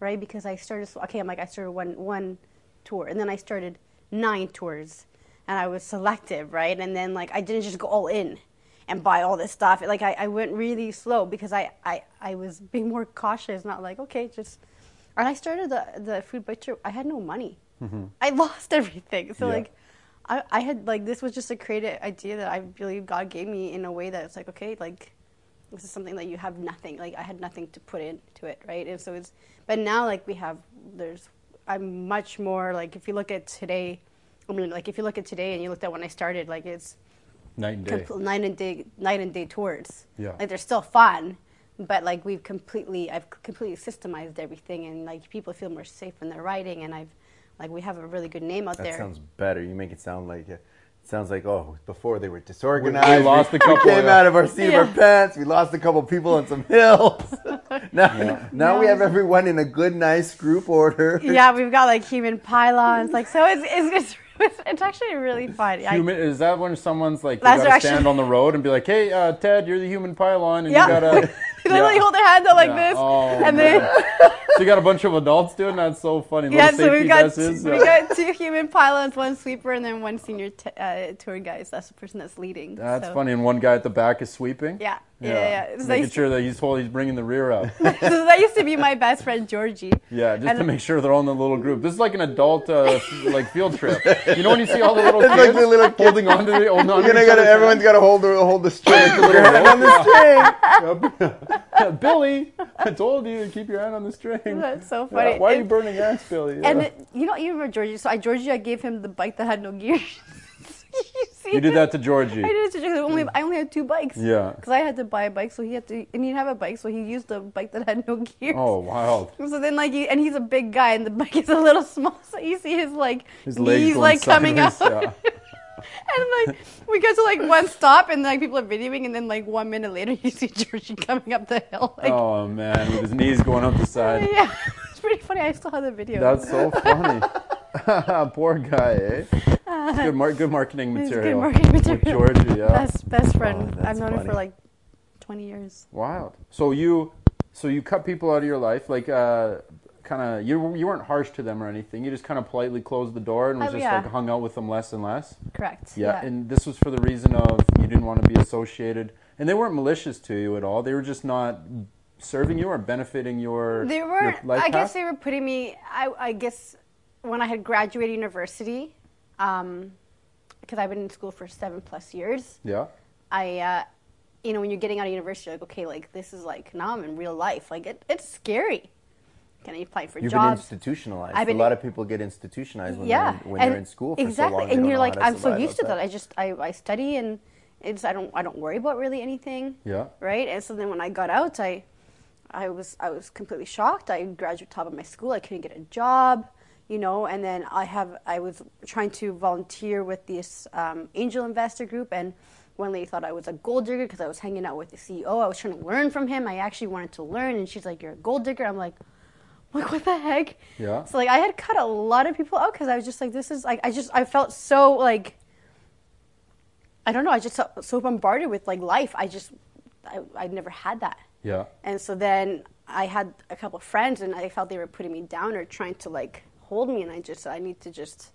right? Because I started, okay, I'm like, I started one, one tour and then I started nine tours and I was selective, right? And then like I didn't just go all in and buy all this stuff. Like I, I went really slow because I, I, I was being more cautious, not like, okay, just and I started the the food bike tour, I had no money. Mm-hmm. I lost everything. So Yeah. like I, I had like this was just a creative idea that I believe God gave me in a way that it's like, okay, like this is something that you have nothing like I had nothing to put into it, right? And so it's but now like we have there's I'm much more like if you look at today I mean like if you look at today and you looked at when I started, like it's Night and day. compl- night and day night and day tours. Yeah. Like they're still fun, but like we've completely I've completely systemized everything and like people feel more safe when they're riding and I've like we have a really good name out That there. sounds better. You make it sound like it sounds like oh, before they were disorganized. We lost a couple, We came yeah. out of our seat of our pants. We lost a couple people on some hills. now, Yeah. now we have everyone in a good, nice group order. yeah, we've got like human pylons. Like so it's it's it's, it's actually really fun. I- Human, is that when someone's like, you gotta actually- stand on the road and be like, hey, uh, Ted, you're the human pylon, and Yeah. you gotta. they literally Yeah. hold their hands out like Yeah. this, Oh, and then man. so you got a bunch of adults doing that. That's so funny. yeah. Little So we've safety got vests, two, we got two human pilots, one sweeper, and then one senior t- uh, tour guide. So that's the person that's leading. That's so. funny. And one guy at the back is sweeping. Yeah, yeah, yeah. yeah. So, Making that used, sure that he's hold, he's bringing the rear up. so that used to be my best friend Georgie. Yeah, just And- to make sure they're all in the little group. This is like an adult uh, like field trip. You know when you see all the little It's kids like the little holding on to the holding on You're gonna gotta, everyone's got to hold the hold the string. Put on the string. Hand. Billy, I told you to keep your hand on the string. That's so Yeah, funny. Why are you burning gas, Billy? Yeah. And it, you know, you remember Georgie? So I Georgie, I gave him the bike that had no gears. you, see you did that to Georgie. I did it to Georgie. I only, I only had two bikes. Yeah. Because I had to buy a bike, so he had to, and he didn't have a bike, so he used the bike that had no gears. Oh, wild. So then, like, he, and he's a big guy, and the bike is a little small, so you see his like His legs knees going like coming out, yeah. And like we get to like one stop, and like people are videoing, and then like one minute later, you see Georgie coming up the hill. Like, Oh man, with his knees going up the side. yeah, it's pretty funny. I still have the video. That's so funny. Poor guy, eh? It's good, mar- good marketing material. good marketing With material. Georgie, yeah. best best friend. Oh, I've known her funny. for like twenty years. Wild. So you, so you cut people out of your life, like uh, kind of you you weren't harsh to them or anything. You just kind of politely closed the door and was Oh, just yeah. like hung out with them less and less. Correct. Yeah, and this was for the reason of you didn't want to be associated, and they weren't malicious to you at all. They were just not serving you or benefiting your. They were. I guess they were putting me. I, I guess when I had graduated university, because I've been in school for seven plus years. Yeah. I, uh, you know, when you're getting out of university, like okay, like this is like now I'm in real life. Like it, it's scary. Can I apply for You've been jobs? institutionalized. I've been- a lot of people get institutionalized when, yeah, they're, in, when and they're in school for exactly. so long. and you're like, I'm so used to that. outside. I just I, I study and it's I don't I don't worry about really anything. Yeah. Right. And so then when I got out, I I was I was completely shocked. I graduated top of my school. I couldn't get a job. You know, and then I have I was trying to volunteer with this um, angel investor group, and one lady thought I was a gold digger because I was hanging out with the CEO. I was trying to learn from him. I actually wanted to learn, and she's like, "You're a gold digger." I'm like, like what the heck? Yeah. So like I had cut a lot of people out because I was just like, this is like I just I felt so like I don't know. I just felt so bombarded with like life. I just I I'd never had that. Yeah. And so then I had a couple of friends, and I felt they were putting me down or trying to like hold me, and I just I need to just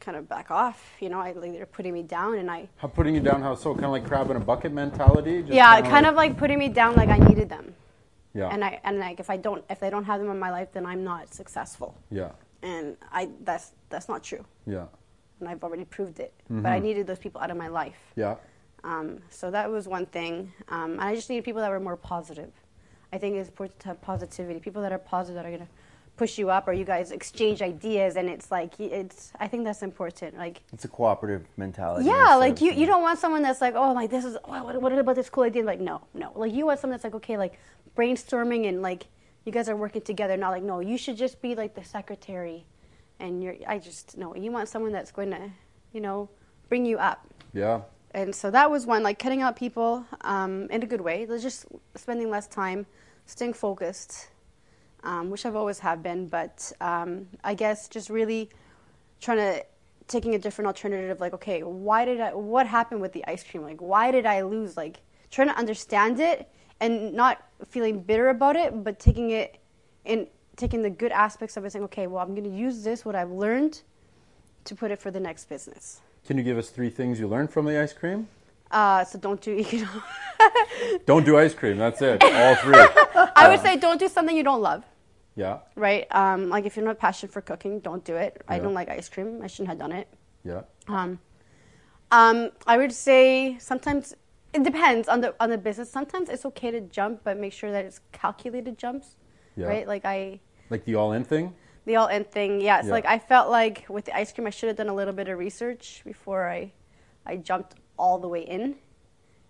kind of back off. You know, I like they're putting me down, and I How putting you down? How so? Kind of like crab in a bucket mentality. Just yeah, like- of like putting me down like I needed them. Yeah. And I and like if I don't if they don't have them in my life, then I'm not successful. yeah. And I that's that's not true. Yeah. and I've already proved it. But Mm-hmm. I needed those people out of my life. Yeah. Um, so that was one thing. Um, and I just needed people that were more positive. I think it's important to have positivity. People that are positive that are going to push you up, or you guys exchange ideas, and it's like it's. I think that's important. Like It's a cooperative mentality. yeah, like you, you don't want someone that's like, oh, like this is, oh, what, what about this cool idea? Like, no, no. Like you want someone that's like, okay, like brainstorming and like you guys are working together. Not like, no, you should just be like the secretary, and you're. I just no. You want someone that's going to, you know, bring you up. Yeah. And so that was one, like cutting out people um, in a good way. Just spending less time, staying focused, um, which I've always have been. But um, I guess just really trying to taking a different alternative. Like, okay, why did I? What happened with the ice cream? Like, why did I lose? Like, trying to understand it and not feeling bitter about it, but taking it and taking the good aspects of it, saying, okay, well, I'm going to use this what I've learned to put it for the next business. Can you give us three things you learned from the ice cream? Uh, so don't do. You Don't do ice cream. That's it. All three. I would say don't do something you don't love. Yeah. Right? Um, like if you're not passionate for cooking, don't do it. I don't like ice cream. I shouldn't have done it. Yeah. Um, um, I would say sometimes it depends on the on the business. Sometimes it's okay to jump, but make sure that it's calculated jumps. Yeah. Right? Like I Like the all in thing? the all in thing. Yeah. Like I felt like with the ice cream, I should have done a little bit of research before I I jumped all the way in.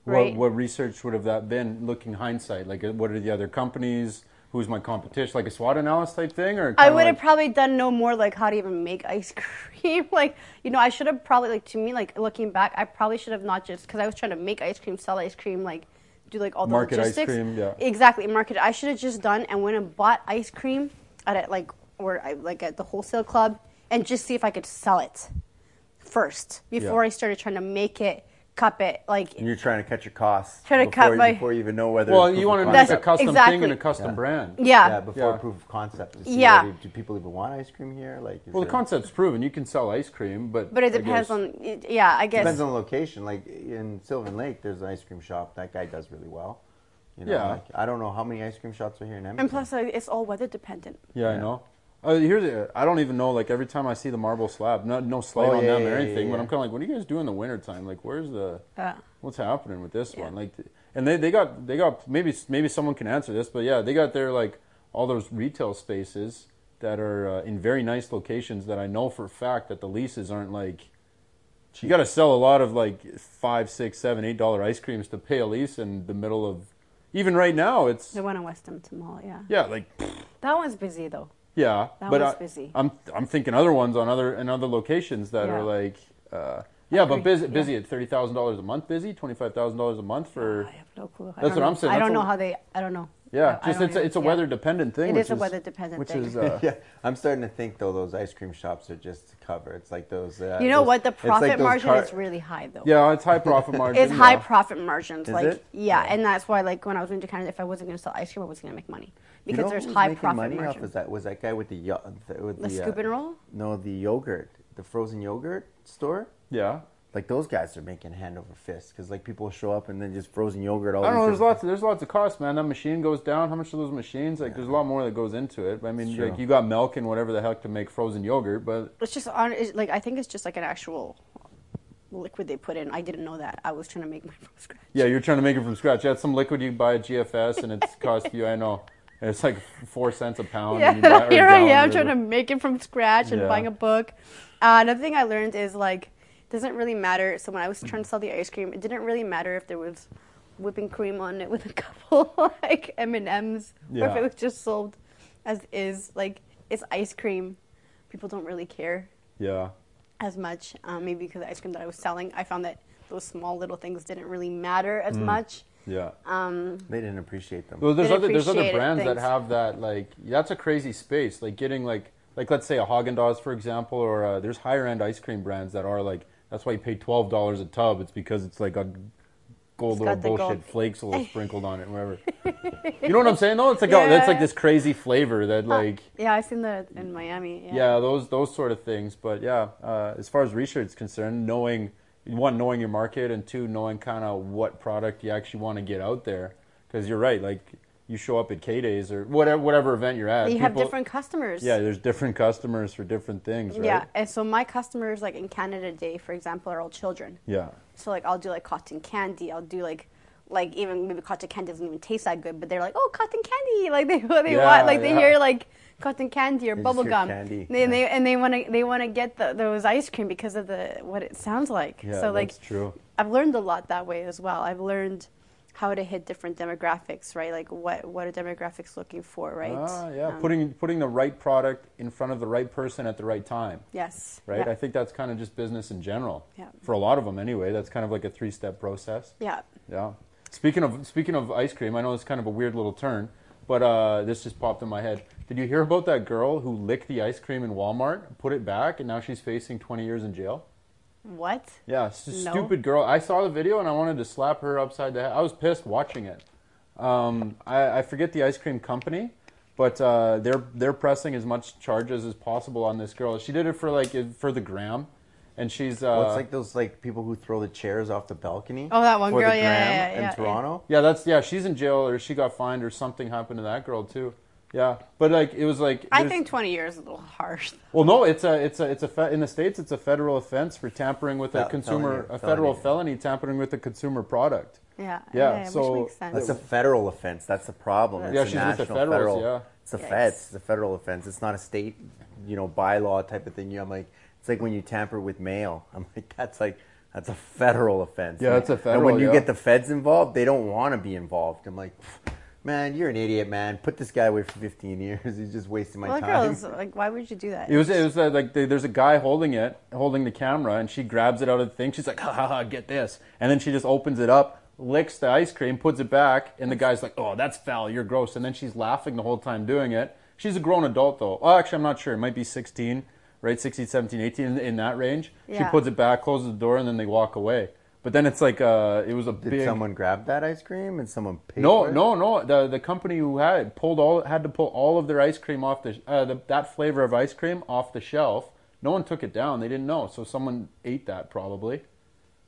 Right. What, what research would have that been looking hindsight? Like, uh, what are the other companies? Who's my competition? Like a SWOT analysis type thing? or I would have like- probably done no more like how to even make ice cream. like, you know, I should have probably like to me like looking back, I probably should have not just because I was trying to make ice cream, sell ice cream, like do like all the Market ice logistics. cream, yeah. Exactly, market. I should have just done and went and bought ice cream at a, like or I, like at the wholesale club and just see if I could sell it first before Yeah. I started trying to make it, cup it, like And you're trying to cut your costs. Trying to before, cut my- before you even know whether. Well, it's you want to make a custom Exactly. thing and a custom Yeah. brand. yeah. Yeah, before Yeah. proof of concept. to see Yeah. whether- Do people even want ice cream here? Like, is Well, the concept's proven. You can sell ice cream, but But it depends guess- on yeah, I guess Depends on the location. Like in Sylvan Lake, there's an ice cream shop. That guy does really well. You know, Yeah. like, I don't know how many ice cream shops are here in Edmonton. and plus uh, it's all weather dependent. Yeah, I know. Uh, here's the, I don't even know. Like every time I see the marble slab, no, no slight Oh, on yeah, them yeah, or yeah, anything, but. I'm kind of like, what do you guys do in the wintertime? Like, where's the Yeah. what's happening with this Yeah. one? Like, and they, they got they got maybe maybe someone can answer this, but yeah, they got their like all those retail spaces that are uh, in very nice locations that I know for a fact that the leases aren't like. You got to sell a lot of like five, six, seven, eight dollar ice creams to pay a lease in the middle of. Even right now, it's The one in West Edmonton Mall, yeah. yeah, like That one's busy though. Yeah, That but one's I, busy. I'm I'm thinking other ones on other in other locations that Yeah. are like uh, yeah, but agree. busy Yeah. busy at thirty thousand dollars a month, busy twenty five thousand dollars a month for I have no clue. I That's don't what I'm know. saying. I That's don't know what- how they. I don't know. yeah, I just it's a, even- it's a yeah. weather dependent thing. It which is a weather dependent which thing. is uh, yeah, I'm starting to think though those ice cream shops are just to cover. It's like those. Uh, You know those- what? The it's like profit margin car- is really high though. yeah, it's high profit margin. It's high profit margins. Is like it? yeah, Yeah. and that's why like when I was going to Canada, if I wasn't going to sell ice cream, I wasn't going to make money You because know there's who's high making profit money margin. off is that was that guy with the yo- the, with the the, scoop uh, and roll. no the yogurt, the frozen yogurt store. Yeah, Like those guys are making hand over fist because like people show up and then just frozen yogurt. All the time. I don't know. There's lots. Of, There's lots of costs, man. That machine goes down. How much are those machines? Like, there's a lot more that goes into it. I mean, like you got milk and whatever the heck to make frozen yogurt, but It's just on. It's like I think it's just like an actual liquid they put in. I didn't know that. I was trying to make mine from scratch. yeah, you're trying to make it from scratch. Yeah, it's some liquid you buy at GFS and it's cost you. I know. It's like four cents a pound. Yeah, buy, here I am trying to make it from scratch and Yeah. buying a book. Uh, another thing I learned is like, it doesn't really matter. So when I was trying to sell the ice cream, it didn't really matter if there was whipping cream on it with a couple like M and M's, or if it was just sold as is. Like it's ice cream. People don't really care Yeah. as much. Um, maybe because the ice cream that I was selling, I found that those small little things didn't really matter Mm. as much. Yeah. Um, They didn't appreciate them. Well, there's other there's other appreciate it, brands that have that like that's a crazy space. Like getting like like let's say a Haagen Dazs for example, or uh, there's higher end ice cream brands that are like that's why you pay twelve dollars a tub. It's because it's like a gold It's little bullshit gold. flakes a little sprinkled on it, or whatever. you know what I'm saying? though? it's like a, that's like this crazy flavor that like yeah, I've seen that in Miami. Yeah. yeah, those those sort of things. But yeah, uh, as far as research is concerned, knowing one, knowing your market, and two, knowing kind of what product you actually want to get out there. Because you're right, like you show up at K Days or whatever whatever event you're at. you have different customers. Yeah, there's different customers for different things, right? Yeah, and so my customers, like in Canada Day, for example, are all children. Yeah. So like I'll do like cotton candy. I'll do like like even maybe cotton candy doesn't even taste that good, but they're like, oh, cotton candy. Like they what they Yeah, want like they yeah. hear like cotton candy or bubble gum. candy, They, yeah. and they and they want to they want to get the, those ice cream because of the what it sounds like. Yeah, so like that's true. I've learned a lot that way as well. I've learned how to hit different demographics, right? Like what what are demographics looking for, right? Ah, yeah, Um, putting putting the right product in front of the right person at the right time, yes, right? Yeah. I think that's kind of just business in general. Yeah. For a lot of them, anyway, that's kind of like a three-step process. yeah. Yeah. Speaking of speaking of ice cream, I know it's kind of a weird little turn, but uh, this just popped in my head. Did you hear about that girl who licked the ice cream in Walmart, put it back, and now she's facing 20 years in jail? What? Yeah, No. stupid girl. I saw the video and I wanted to slap her upside the head. I was pissed watching it. Um, I, I forget the ice cream company, but uh, they're they're pressing as much charges as possible on this girl. She did it for like for the gram, and she's uh, Well, it's like those like people who throw the chairs off the balcony. Oh, that one for girl, the yeah, gram yeah, yeah, in yeah. Toronto. yeah, that's yeah, she's in jail or she got fined or something happened to that girl too. Yeah, but like it was like I think 20 years is a little harsh. Well, no, it's a it's a it's a fe- in the states it's a federal offense for tampering with a Fel- consumer felony, a federal felony. felony tampering with a consumer product. Yeah, Yeah, which so makes sense. That's a federal offense. That's the problem. It's Yeah, a she's with the national federals, federal. yeah. It's the Yikes. feds. It's a federal offense. It's not a state, you know, bylaw type of thing. You, I'm like, it's like when you tamper with mail. I'm like, that's like that's a federal offense. Yeah, that's a federal. And when you yeah. get the feds involved, they don't want to be involved. I'm like, man, you're an idiot, man. Put this guy away for 15 years. He's just wasting my well, the time. girls, like, why would you do that? It was it was uh, like they, there's a guy holding it, holding the camera, and she grabs it out of the thing. She's like, ha ha ha, get this, and then she just opens it up, licks the ice cream, puts it back, and the guy's like, oh, that's foul, you're gross, and then she's laughing the whole time doing it. She's a grown adult though. Oh, actually, I'm not sure. It might be 16, right? 16, 17, 18 in, in that range. She puts it back, closes the door, and then they walk away. But then it's like uh, it was a Did big. someone grab that ice cream and someone paid No, for it? no, no. The the company who had it pulled all had to pull all of their ice cream off the, uh, the that flavor of ice cream off the shelf. No one took it down. They didn't know, so someone ate that probably.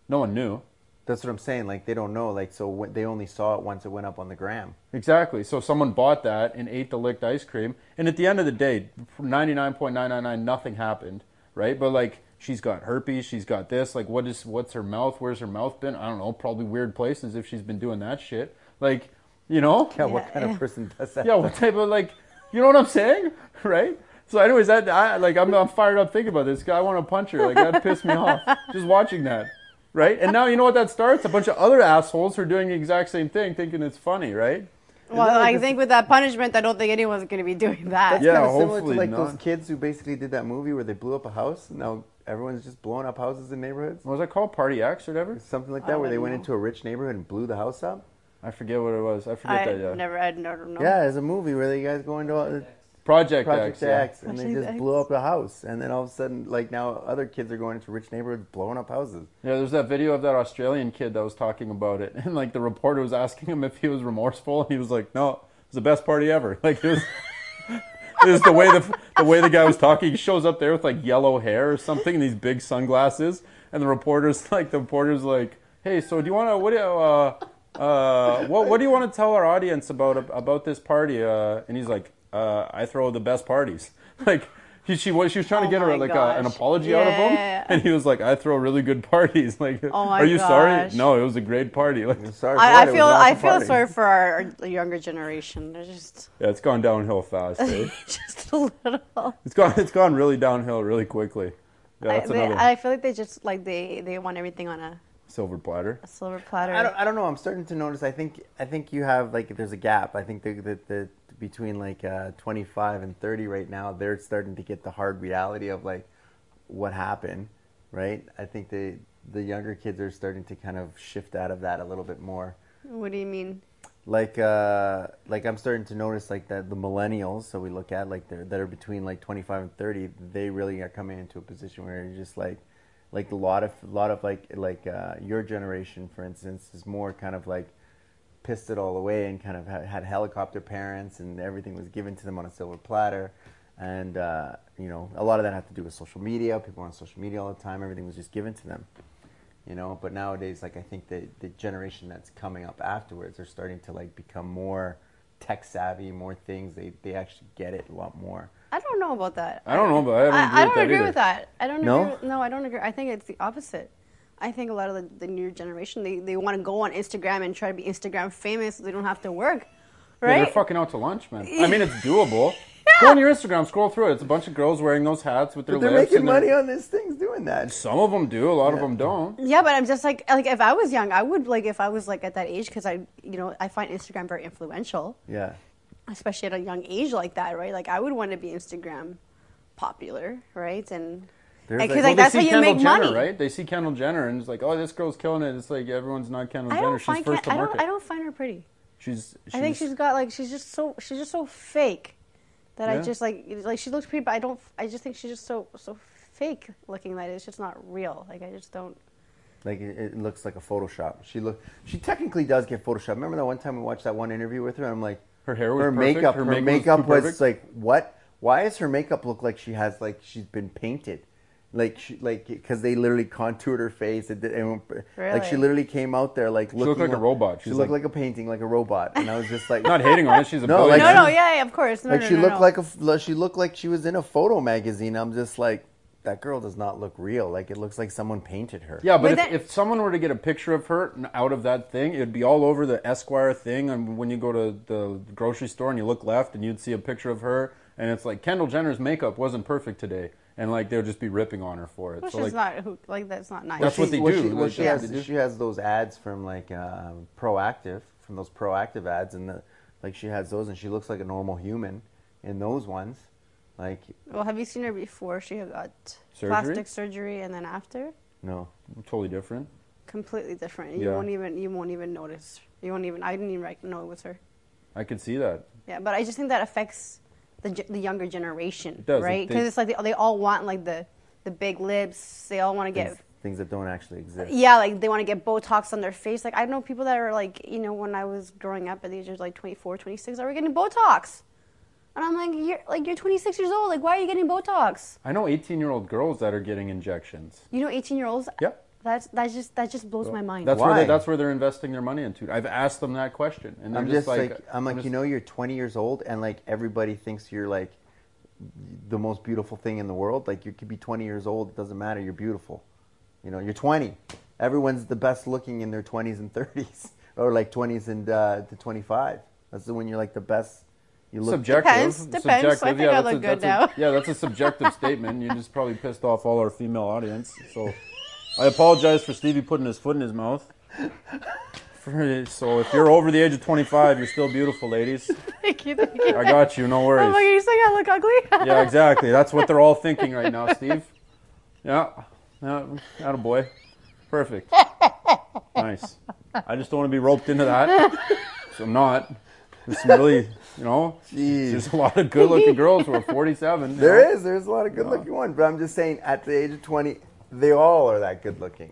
No one knew That's what I'm saying. Like they don't know. Like so, when, they only saw it once it went up on the gram. exactly. So someone bought that and ate the licked ice cream. And at the end of the day, ninety nine point nine nine nine, nothing happened, right? But like she's got herpes, she's got this. Like what is what's her mouth? Where's her mouth been? I don't know. Probably weird places if she's been doing that shit. Like you know. Yeah, what kind yeah. of person does that? yeah, what type of like, you know what I'm saying, right? So, anyways, that I like I'm, I'm fired up thinking about this. guy. I want to punch her. Like that pissed me off just watching that, right? And now you know what that starts? A bunch of other assholes who are doing the exact same thing, thinking it's funny, right? well, like I this- think with that punishment, I don't think anyone's going to be doing that. That's Yeah, kind of similar to like not. those kids who basically did that movie where they blew up a house. Now everyone's just blowing up houses in neighborhoods. What was that called? Party X or whatever? Something like I that, where they don't went into a rich neighborhood and blew the house up. I forget what it was. I forget I that. Yeah. never, I never know. Yeah, there's a movie where the guys go into a Project, Project X. yeah. X, and they just X. blew up the house. And then all of a sudden, like now, other kids are going into rich neighborhoods blowing up houses. Yeah, there's that video of that Australian kid that was talking about it, and like the reporter was asking him if he was remorseful, and he was like, "No, it was the best party ever." Like it was, it was the way the the way the guy was talking. He shows up there with like yellow hair or something, and these big sunglasses, and the reporter's like, the reporter's like, "Hey, so do you want to what do you, uh, uh, what what do you want to tell our audience about about this party?" Uh, and he's like, uh, "I throw the best parties." Like. He, she was she was trying to Oh get her like a, an gosh. apology out of him, and he was like, "I throw really good parties." Like, Oh my are you sorry? No, it was a great party. Like, Sorry, for I, what, I feel, I feel party. sorry for our, our younger generation. They're just, yeah, it's gone downhill fast. eh? just a little. it's gone, it's gone really downhill really quickly. Yeah, I, that's they, another I feel like they just like they, they want everything on a, silver platter. a silver platter. I don't, I don't know. I'm starting to notice. I think I think you have like there's a gap. I think the the, the between like uh, 25 and 30 right now, they're starting to get the hard reality of like what happened, right? I think the the younger kids are starting to kind of shift out of that a little bit more. What do you mean? Like uh, like I'm starting to notice like that the millennials. So we look at like they're, that are between like 25 and 30. They really are coming into a position where you're just like like a lot of a lot of like like uh, your generation, for instance, is more kind of like pissed it all away and kind of had, had helicopter parents and everything was given to them on a silver platter. And uh, you know, a lot of that had to do with social media. People were on social media all the time. Everything was just given to them. You know, but nowadays, like I think the the generation that's coming up afterwards are starting to like become more tech savvy, more things. They they actually get it a lot more. I don't know about that. I don't know, but I don't agree, I, I with, don't that agree either. with that. I don't No? agree. With, no, I don't agree. I think it's the opposite. I think a lot of the, the new generation they, they want to go on Instagram and try to be Instagram famous so they don't have to work, Yeah, right? they're fucking out to lunch, man. I mean, it's doable. Go on your Instagram, scroll through it. It's a bunch of girls wearing those hats with their But they're lips. making and they're- money on these things doing that. Some of them do. A lot of them don't. Yeah, but I'm just like like if I was young, I would like if I was like at that age because I you know I find Instagram very influential, Yeah. especially at a young age like that, right? Like I would want to be Instagram popular, right? And There's because like- like, Well, that's they how see you Kendall make Jenner, money. right? They see Kendall Jenner and it's like, oh, this girl's killing it. It's like everyone's not Kendall Jenner. She's find first Ken- to I don't market. I don't find her pretty. She's, she's. I think she's got like she's just so she's just so fake that I just like like she looks pretty, but I don't. I just think she's just so so fake looking that it's just not real. Like I just don't. Like it, it looks like a Photoshop. She look. She technically does get Photoshop. Remember that one time we watched that one interview with her? and I'm like, Her hair was her perfect. makeup. Her Her, makeup was makeup too was, like what? Why does her makeup look like she has like she's been painted? Like she, like because they literally contoured her face. It did, and, Like she literally came out there like looking looked like a robot. She looked like- like, a painting, like a robot, and I was just like, Not hating on it. She's a No, like- No, no, yeah, yeah, of course. No, like no, she no, looked no. like a she looked like she was in a photo magazine. I'm just like, that girl does not look real. Like it looks like someone painted her. Yeah, but, But if, then- if someone were to get a picture of her n- out of that thing, it'd be all over the Esquire thing. And when you go to the grocery store and you look left, and you'd see a picture of her, and it's like Kendall Jenner's makeup wasn't perfect today, and like they'll just be ripping on her for it. Which so is like, not who, like that's not nice. That's what they well, do. She, well, Like, she, has, do. she has those ads from like um, Proactive, from those Proactive ads, and the, like she has those, and she looks like a normal human in those ones. Like Well, have you seen her before? She had got Surgery? plastic surgery, and then after, no, totally different. completely different. You Yeah. won't even you won't even notice. You won't even. I didn't even know it was her. I could see that. Yeah, but I just think that affects the the younger generation, It does. right? Because it's like they, they all want like the the big lips. They all want to get things, that don't actually exist. yeah, like they want to get Botox on their face. Like I know people that are like, you know, when I was growing up at the age of like 24, 26, they were getting Botox. And I'm like, you're like you're 26 years old. Like why are you getting Botox? I know 18 year old girls that are getting injections. You know, 18 year olds. Yep. That's that just that just blows my mind. That's where Why? they, that's where they're investing their money into. I've asked them that question, and I'm just, just like, I'm like, just- you know, you're 20 years old, and like everybody thinks you're like the most beautiful thing in the world. Like you could be 20 years old, it doesn't matter. You're beautiful. You know, you're 20. Everyone's the best looking in their 20s and 30s, or like 20s and uh, to 25. That's the when you're like the best. You look subjective. Depends, depends. I think I look a, good that's a- yeah, that's a subjective statement. You just probably pissed off all our female audience. So I apologize for Stevie putting his foot in his mouth. For- So if you're over the age of 25, you're still beautiful, ladies. Thank you, thank you. I got you. No Oh my God, worries. you saying I look ugly? Yeah, exactly. That's what they're all thinking right now, Steve. Yeah, yeah, a boy. Perfect. Nice. I just don't want to be roped into that. So I'm not. There's some really, you know, Jeez. there's a lot of good-looking girls who are 47. you know? There is. There's a lot of good looking ones, but I'm just saying, at the age of 20, they all are that good looking.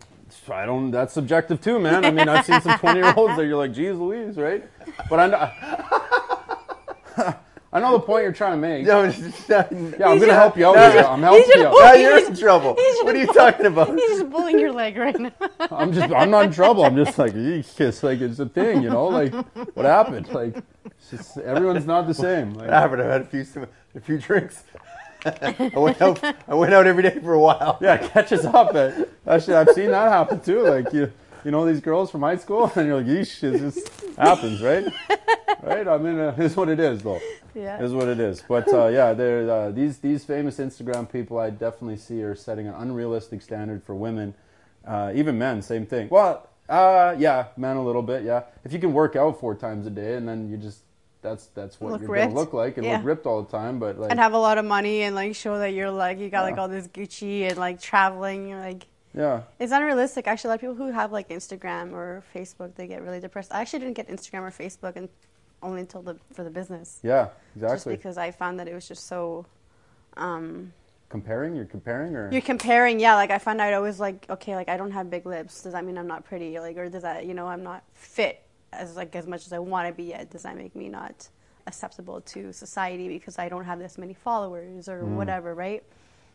I don't. That's subjective too, man. I mean, I've seen some twenty-year-olds that you're like, "Geez, Louise," right? But I know, I know the point you're trying to make. No, just not- Yeah, I'm gonna help you out. No, here. I'm helping you. out. now you're in trouble. What are you just- talking about? He's just pulling your leg right now. I'm just. I'm not in trouble. I'm just like, it's like it's a thing, you know. Like, what happened? Like, it's just, everyone's not the same. Like, What happened? I had a few, a few drinks. I went out. I went out every day for a while. yeah, it catches up. At, actually, I've seen that happen too. Like you, you know, these girls from high school, and you're like, "Yeesh, it just happens, right?" Right? I mean, uh, it's what it is, though. Yeah. is what it is. But uh, yeah, there uh, these these famous Instagram people I definitely see are setting an unrealistic standard for women, uh, even men. Same thing. Well, uh, yeah, men a little bit. Yeah, if you can work out four times a day and then you just that's that's what Look you're ripped. gonna look like and Yeah. look ripped all the time. But like, and have a lot of money and like show that you're like you got like all this Gucci and like traveling. You're like yeah, it's unrealistic. Actually, a lot of people who have like Instagram or Facebook, they get really depressed. I actually didn't get Instagram or Facebook and only until the for the business, yeah, just exactly. because I found that it was just so. Um, comparing, you're comparing, or you're comparing, yeah. Like I found out I was like, okay, like I don't have big lips. Does that mean I'm not pretty? Like, or does that, you know, I'm not fit as like as much as I want to be yet? Does that make me not acceptable to society because I don't have this many followers or whatever, right?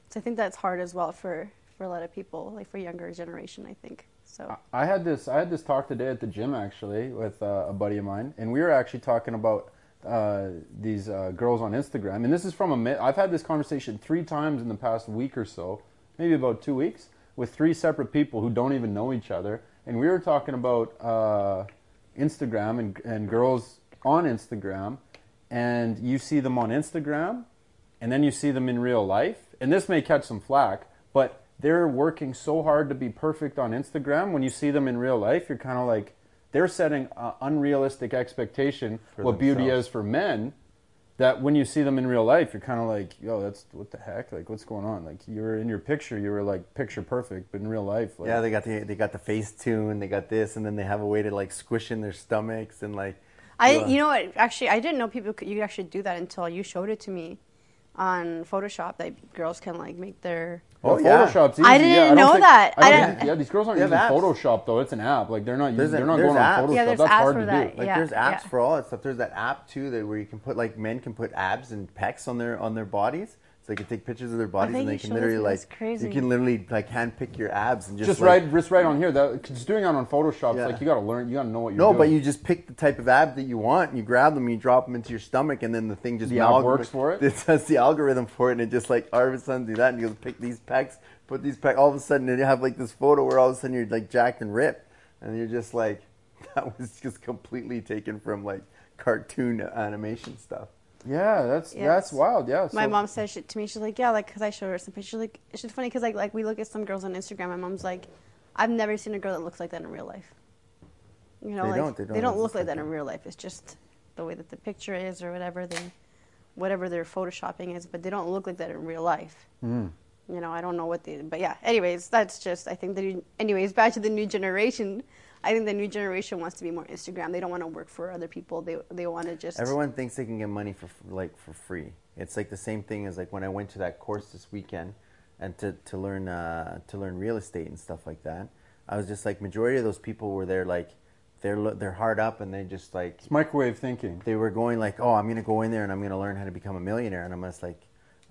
So I think that's hard as well for for a lot of people, like for younger generation. I think so. I had this I had this talk today at the gym actually with uh, a buddy of mine, and we were actually talking about uh, these uh, girls on Instagram. And this is from a mi- I've had this conversation three times in the past week or so, maybe about two weeks, with three separate people who don't even know each other. And we were talking about uh, Instagram and, and girls on Instagram, and you see them on Instagram, and then you see them in real life. And this may catch some flack, but they're working so hard to be perfect on Instagram. When you see them in real life, you're kind of like, they're setting an unrealistic expectation For what beauty is for men. That when you see them in real life, you're kind of like, yo, that's what the heck? Like, what's going on? Like, you were in your picture, you were like picture perfect, but in real life, like, Yeah, they got the they got the face tune, they got this, and then they have a way to like squish in their stomachs and like. I, do a- you know what? Actually, I didn't know people could you could actually do that until you showed it to me on Photoshop. That girls can like make their Oh, yeah. Photoshop's easy. I didn't don't know think- that. I don't I think- didn't- yeah, these girls aren't using apps. Photoshop though. It's an app. Like they're not. There's Using, a- they're not there's going on. Photoshop. Yeah, That's apps hard for to that. do. Like Yeah, there's apps yeah. for all that stuff. There's that app too that where you can put like men can put abs and pecs on their on their bodies So they can take pictures of their bodies and they can literally like crazy. you can literally like handpick your abs and just, Just like, right, just right on here. That because doing it on Photoshop, Yeah. it's like you got to learn. You got to know what you're No, doing. but you just pick the type of ab that you want, and you grab them, and you drop them into your stomach, and then the thing just The app works for it? It does the algorithm for it, and it just like all of a sudden do that, and you go pick these pecs, put these pecs. All of a sudden, you have like this photo where all of a sudden you're like jacked and ripped, and you're just like that was just completely taken from like cartoon animation stuff. Yeah, that's Yes. that's wild. Yeah, My so- mom said shit to me. She's like, yeah, like, because I showed her some pictures. Like, it's just funny because like, like we look at some girls on Instagram. My mom's like, I've never seen a girl that looks like that in real life. You know, They like don't, they don't look exist like like that in real life. It's just the way that the picture is or whatever they, whatever their photoshopping is. But they don't look like that in real life. Mm. You know, I don't know what they. But yeah. Anyways, that's just. I think the. Anyways, back to the new generation. I think the new generation wants to be more Instagram. They don't want to work for other people. They they want to just. Everyone thinks they can get money for like for free. It's like the same thing as like when I went to that course this weekend, and to to learn uh, to learn real estate and stuff like that. I was just like majority of those people were there like they're they're hard up and they just like It's microwave thinking. they were going like, oh, I'm gonna go in there and I'm gonna learn how to become a millionaire, and I'm just like,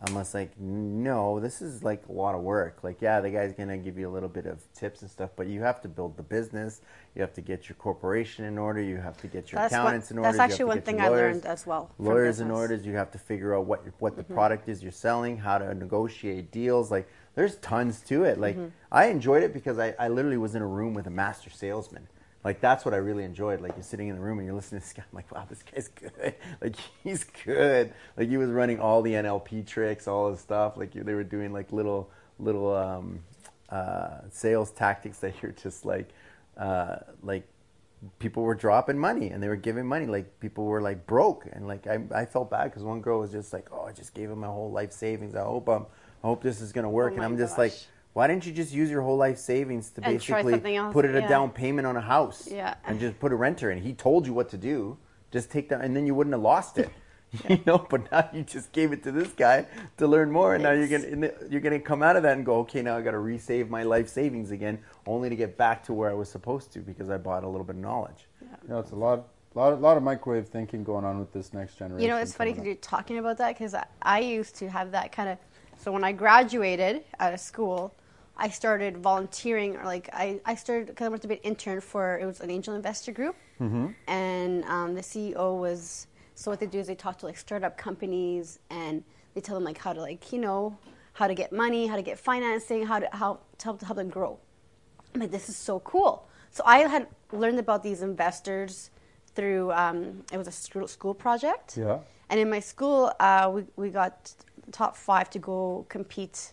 I'm just like, no, this is like a lot of work. Like, yeah, the guy's gonna give you a little bit of tips and stuff, but you have to build the business. You have to get your corporation in order. You have to get your That's, accountants one, in order. that's actually one thing your I learned as well. lawyers in. Mm-hmm. orders. You have to figure out what your, what the product is you're selling, how to negotiate deals. Like there's tons to it. Like Mm-hmm. I enjoyed it because I, I literally was in a room with a master salesman. Like that's what I really enjoyed. Like you're sitting in the room and you're listening to this guy. I'm like, wow, this guy's good. Like he's good. Like he was running all the NLP tricks, all his stuff. Like they were doing like little little um, uh, sales tactics that you're just like uh, like people were dropping money and they were giving money like people were like broke and like i, I felt bad because one girl was just like oh i just gave him my whole life savings i hope i'm i hope this is going to work Oh and i'm just like gosh. Why didn't you just use your whole life savings to And basically put it a down payment on a house Yeah. and just put a renter in. He told you what to do. Just take that and then you wouldn't have lost it. You know but now you just gave it to this guy to learn more and now you're gonna you're gonna come out of that and go okay now i gotta resave my life savings again only to get back to where i was supposed to because i bought a little bit of knowledge. Yeah, You know, it's a lot, lot, lot of microwave thinking going on with this next generation. You know, it's funny because you're talking about that because I, I used to have that kind of. So when I graduated out of school, I started volunteering, or like I, I started because I wanted to be an intern for it was an angel investor group, Mm-hmm. and um, the CEO was. So what they do is they talk to like startup companies and they tell them like how to like you know how to get money, how to get financing, how to how to help to help them grow. I'm like, this is so cool. So I had learned about these investors through um, it was a school, school project. Yeah. And in my school, uh, we we got top five to go compete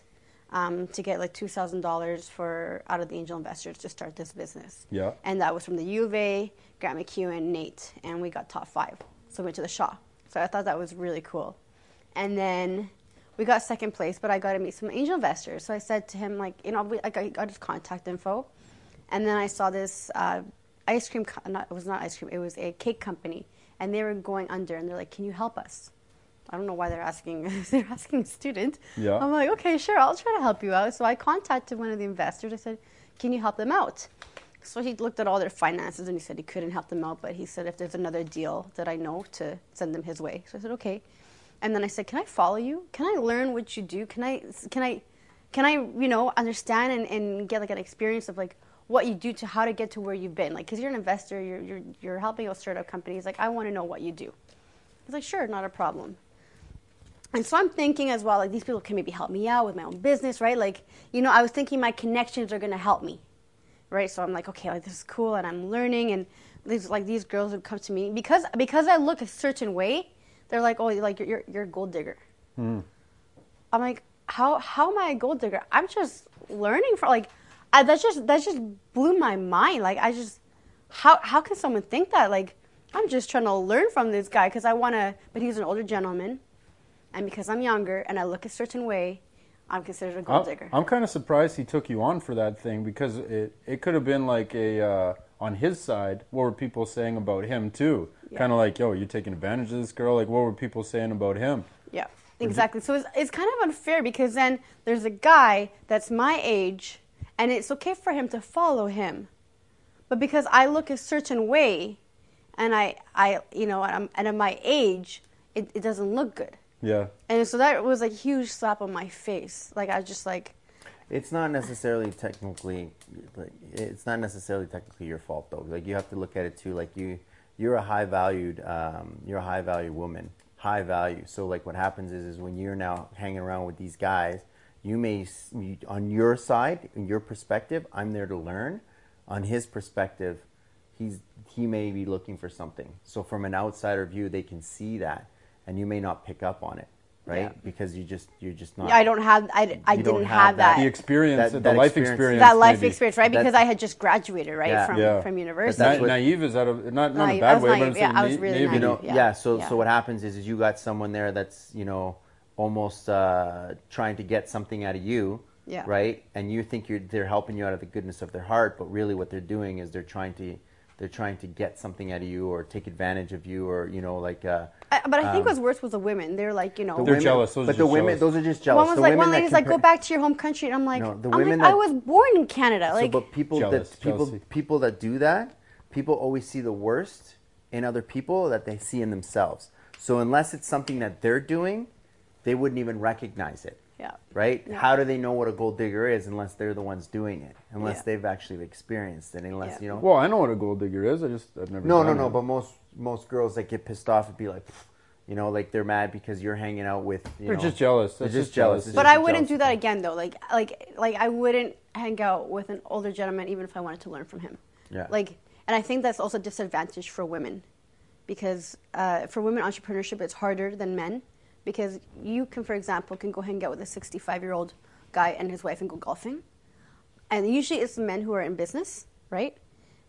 um, to get like two thousand dollars for out of the angel investors to start this business. Yeah. And that was from the U of A, Grant and Nate, and we got top five. So we went to the Shaw. So I thought that was really cool. And then we got second place, but I got to meet some angel investors. So I said to him, like, you know, we, like I got his contact info, and then I saw this uh, ice cream. Co- not, it was not ice cream. It was a cake company, and they were going under. And they're like, "Can you help us?" I don't know why they're asking. they're asking a student. Yeah. I'm like, okay, sure, I'll try to help you out. So I contacted one of the investors. I said, "Can you help them out?" So he looked at all their finances and he said he couldn't help them out, but he said if there's another deal that I know to send them his way. So I said, okay. And then I said, can I follow you? Can I learn what you do? Can I, can I, can I, you know, understand and, and get like an experience of like what you do to how to get to where you've been? Like, cause you're an investor, you're, you're, you're helping out startup companies. Like, I want to know what you do. He's like, sure, not a problem. And so I'm thinking as well, like these people can maybe help me out with my own business, right? Like, you know, I was thinking my connections are gonna help me, right? So I'm like, okay, like this is cool, and I'm learning, and these like these girls would come to me because because I look a certain way. They're like, oh, like you're you're, you're a gold digger. Hmm. I'm like, how how am I a gold digger? I'm just learning for like, I, that just that just blew my mind. Like I just, how how can someone think that? Like I'm just trying to learn from this guy because I want to. But he's an older gentleman, and because I'm younger and I look a certain way, I'm considered a gold I'm, digger. I'm kind of surprised he took you on for that thing because it, it could have been like a uh, on his side. What were people saying about him too? Yeah. Kind of like, yo, you're taking advantage of this girl? Like, what were people saying about him? Yeah, exactly. So it's, it's kind of unfair because then there's a guy that's my age, and it's okay for him to follow him, but because I look a certain way, and I, I, you know, and I'm, and at my age, it, it doesn't look good. Yeah. And so that was like a huge slap on my face. Like I just like, It's not necessarily technically, like it's not necessarily technically your fault though. Like you have to look at it too. Like you, you're a high valued, um, you're a high value woman, high value. So like what happens is, is when you're now hanging around with these guys, you may, on your side, in your perspective, I'm there to learn. On his perspective, he's he may be looking for something. So from an outsider view, they can see that, and you may not pick up on it, right? Yeah. Because you just you're just not. yeah, I don't have, I, I You didn't have have that- that. The experience, That- the life experience. experience. that life maybe. experience, right? Because That's- I had just graduated, right, Yeah. from Yeah. from But university. that's Na- what- naive is that a, not not Naive. a I bad was way, naive. but it's Yeah, a I was really naive. you know Yeah. yeah, so Yeah. so what happens is is you got someone there that's you know almost uh, trying to get something out of you Yeah. right and you think you're they're helping you out of the goodness of their heart but really what they're doing is they're trying to they're trying to get something out of you or take advantage of you or you know like uh, I, but I think um, what's worse was the women. They're like, you know, the They're women- jealous. Those are but the women jealous. those are just jealous one was the like, women one lady's like, go back to your home country. And I'm like, No, the I'm like, women I was born in Canada. So, Like, but people Jealous, that people jealousy. people that do that, people always see the worst in other people that they see in themselves. So unless it's something that they're doing, they wouldn't even recognize it. Yeah. Right? Yeah. How do they know what a gold digger is unless they're the ones doing it? Unless Yeah. they've actually experienced it, unless Yeah. you know. Well, I know what a gold digger is. I just I've never. no, no, done no. it. But most most girls that get pissed off would be like, you know, like they're mad because you're hanging out with. You They're know, just jealous. They're just just jealous. jealous. But just I a wouldn't jealousy do that thing. again though. Like, like, like I wouldn't hang out with an older gentleman even if I wanted to learn from him. Yeah. Like, and I think that's also a disadvantage for women, because uh, for women entrepreneurship it's harder than men, because you can, for example, can go hang out with a 65 year old guy and his wife and go golfing, and usually it's the men who are in business, right?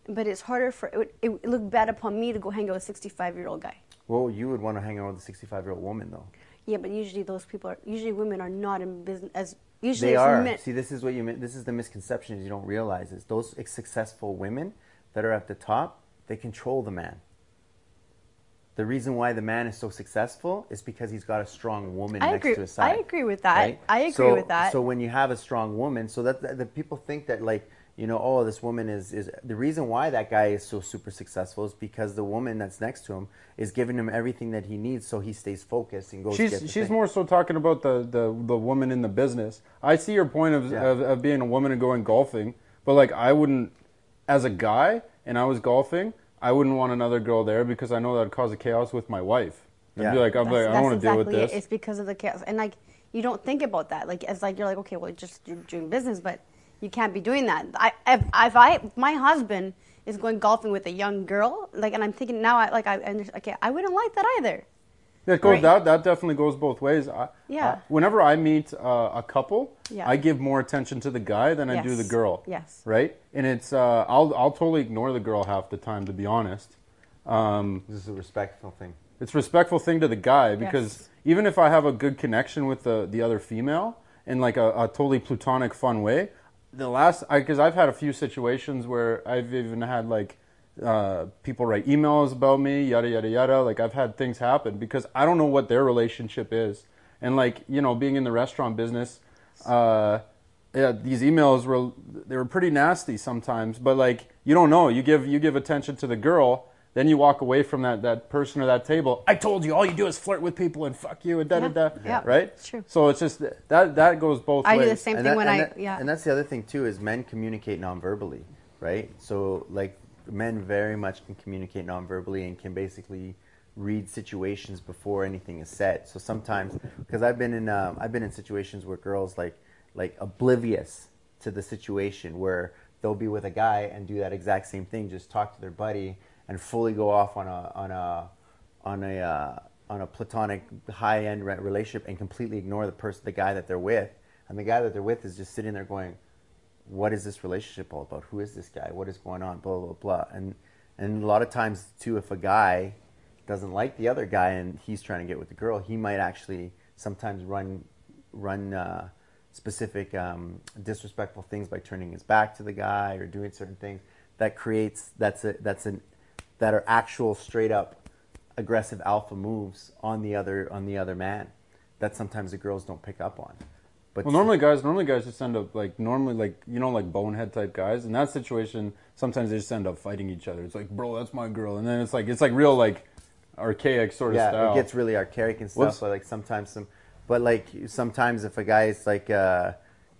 But it's harder for it. Would, it would look bad upon me to go hang out with a 65 year old guy. Well, you would want to hang out with a 65 year old woman though. Yeah, but usually those people are usually women are not in business as usually They are. men. See, this is what you. This is the misconception is you don't realize is those successful women that are at the top, they control the man. The reason why the man is so successful is because he's got a strong woman I next agree- to his side. I agree with that. I agree so, with that. So when you have a strong woman, so that the, the people think that like you know, oh, this woman is is the reason why that guy is so super successful is because the woman that's next to him is giving him everything that he needs, so he stays focused and goes. She's get she's thing. more so talking about the, the, the woman in the business. I see your point of, Yeah. of of being a woman and going golfing, but like I wouldn't, as a guy, and I was golfing, I wouldn't want another girl there because I know that'd cause a chaos with my wife. I'd Yeah. be like, I'm That's, like, I don't want to deal with this. it. It's because of the chaos, and like you don't think about that. Like it's like you're like, okay, well, just you're doing business, but you can't be doing that. I if, if I if my husband is going golfing with a young girl, like, and I'm thinking now, I like I under- okay, I wouldn't like that either. That goes Right. that that definitely goes both ways. I, Yeah. I- whenever I meet uh, a couple, Yeah. I give more attention to the guy than I do the girl. Yes. Right. And it's uh, I'll I'll totally ignore the girl half the time to be honest. Um, This is a respectful thing. it's a respectful thing to the guy because Yes. even if I have a good connection with the the other female in like a, a totally plutonic fun way, the last because I've had a few situations where I've even had like uh, people write emails about me, yada yada yada. Like I've had things happen because I don't know what their relationship is, and like you know, being in the restaurant business, uh, yeah, these emails were they were pretty nasty sometimes. But like you don't know, you give you give attention to the girl. Then you walk away from that, that person or that table. I told you, all you do is flirt with people and fuck you and da da da. Yeah. Yeah. Right? It's true. So it's just that that goes both I do ways. the same And thing that- when I that- yeah. And that's the other thing too is men communicate non-verbally, right? So like men very much can communicate non-verbally and can basically read situations before anything is said. So sometimes because I've been in um, I've been in situations where girls like like oblivious to the situation where they'll be with a guy and do that exact same thing, just talk to their buddy and fully go off on a on a on a uh, on a platonic high end relationship and completely ignore the person, the guy that they're with, and the guy that they're with is just sitting there going, "What is this relationship all about? Who is this guy? What is going on? Blah blah blah." And and a lot of times too, if a guy doesn't like the other guy and he's trying to get with the girl, he might actually sometimes run run uh, specific um, disrespectful things by turning his back to the guy or doing certain things that creates that's a that's an that are actual straight up aggressive alpha moves on the other on the other man that sometimes the girls don't pick up on. But Well, normally guys, normally guys just end up like normally like you know like bonehead type guys. In that situation, sometimes they just end up fighting each other. It's like, bro, that's my girl, and then it's like it's like real like archaic sort of stuff. yeah, style. it gets really archaic and Whoops. stuff. But like sometimes some, but like sometimes if a guy is like uh,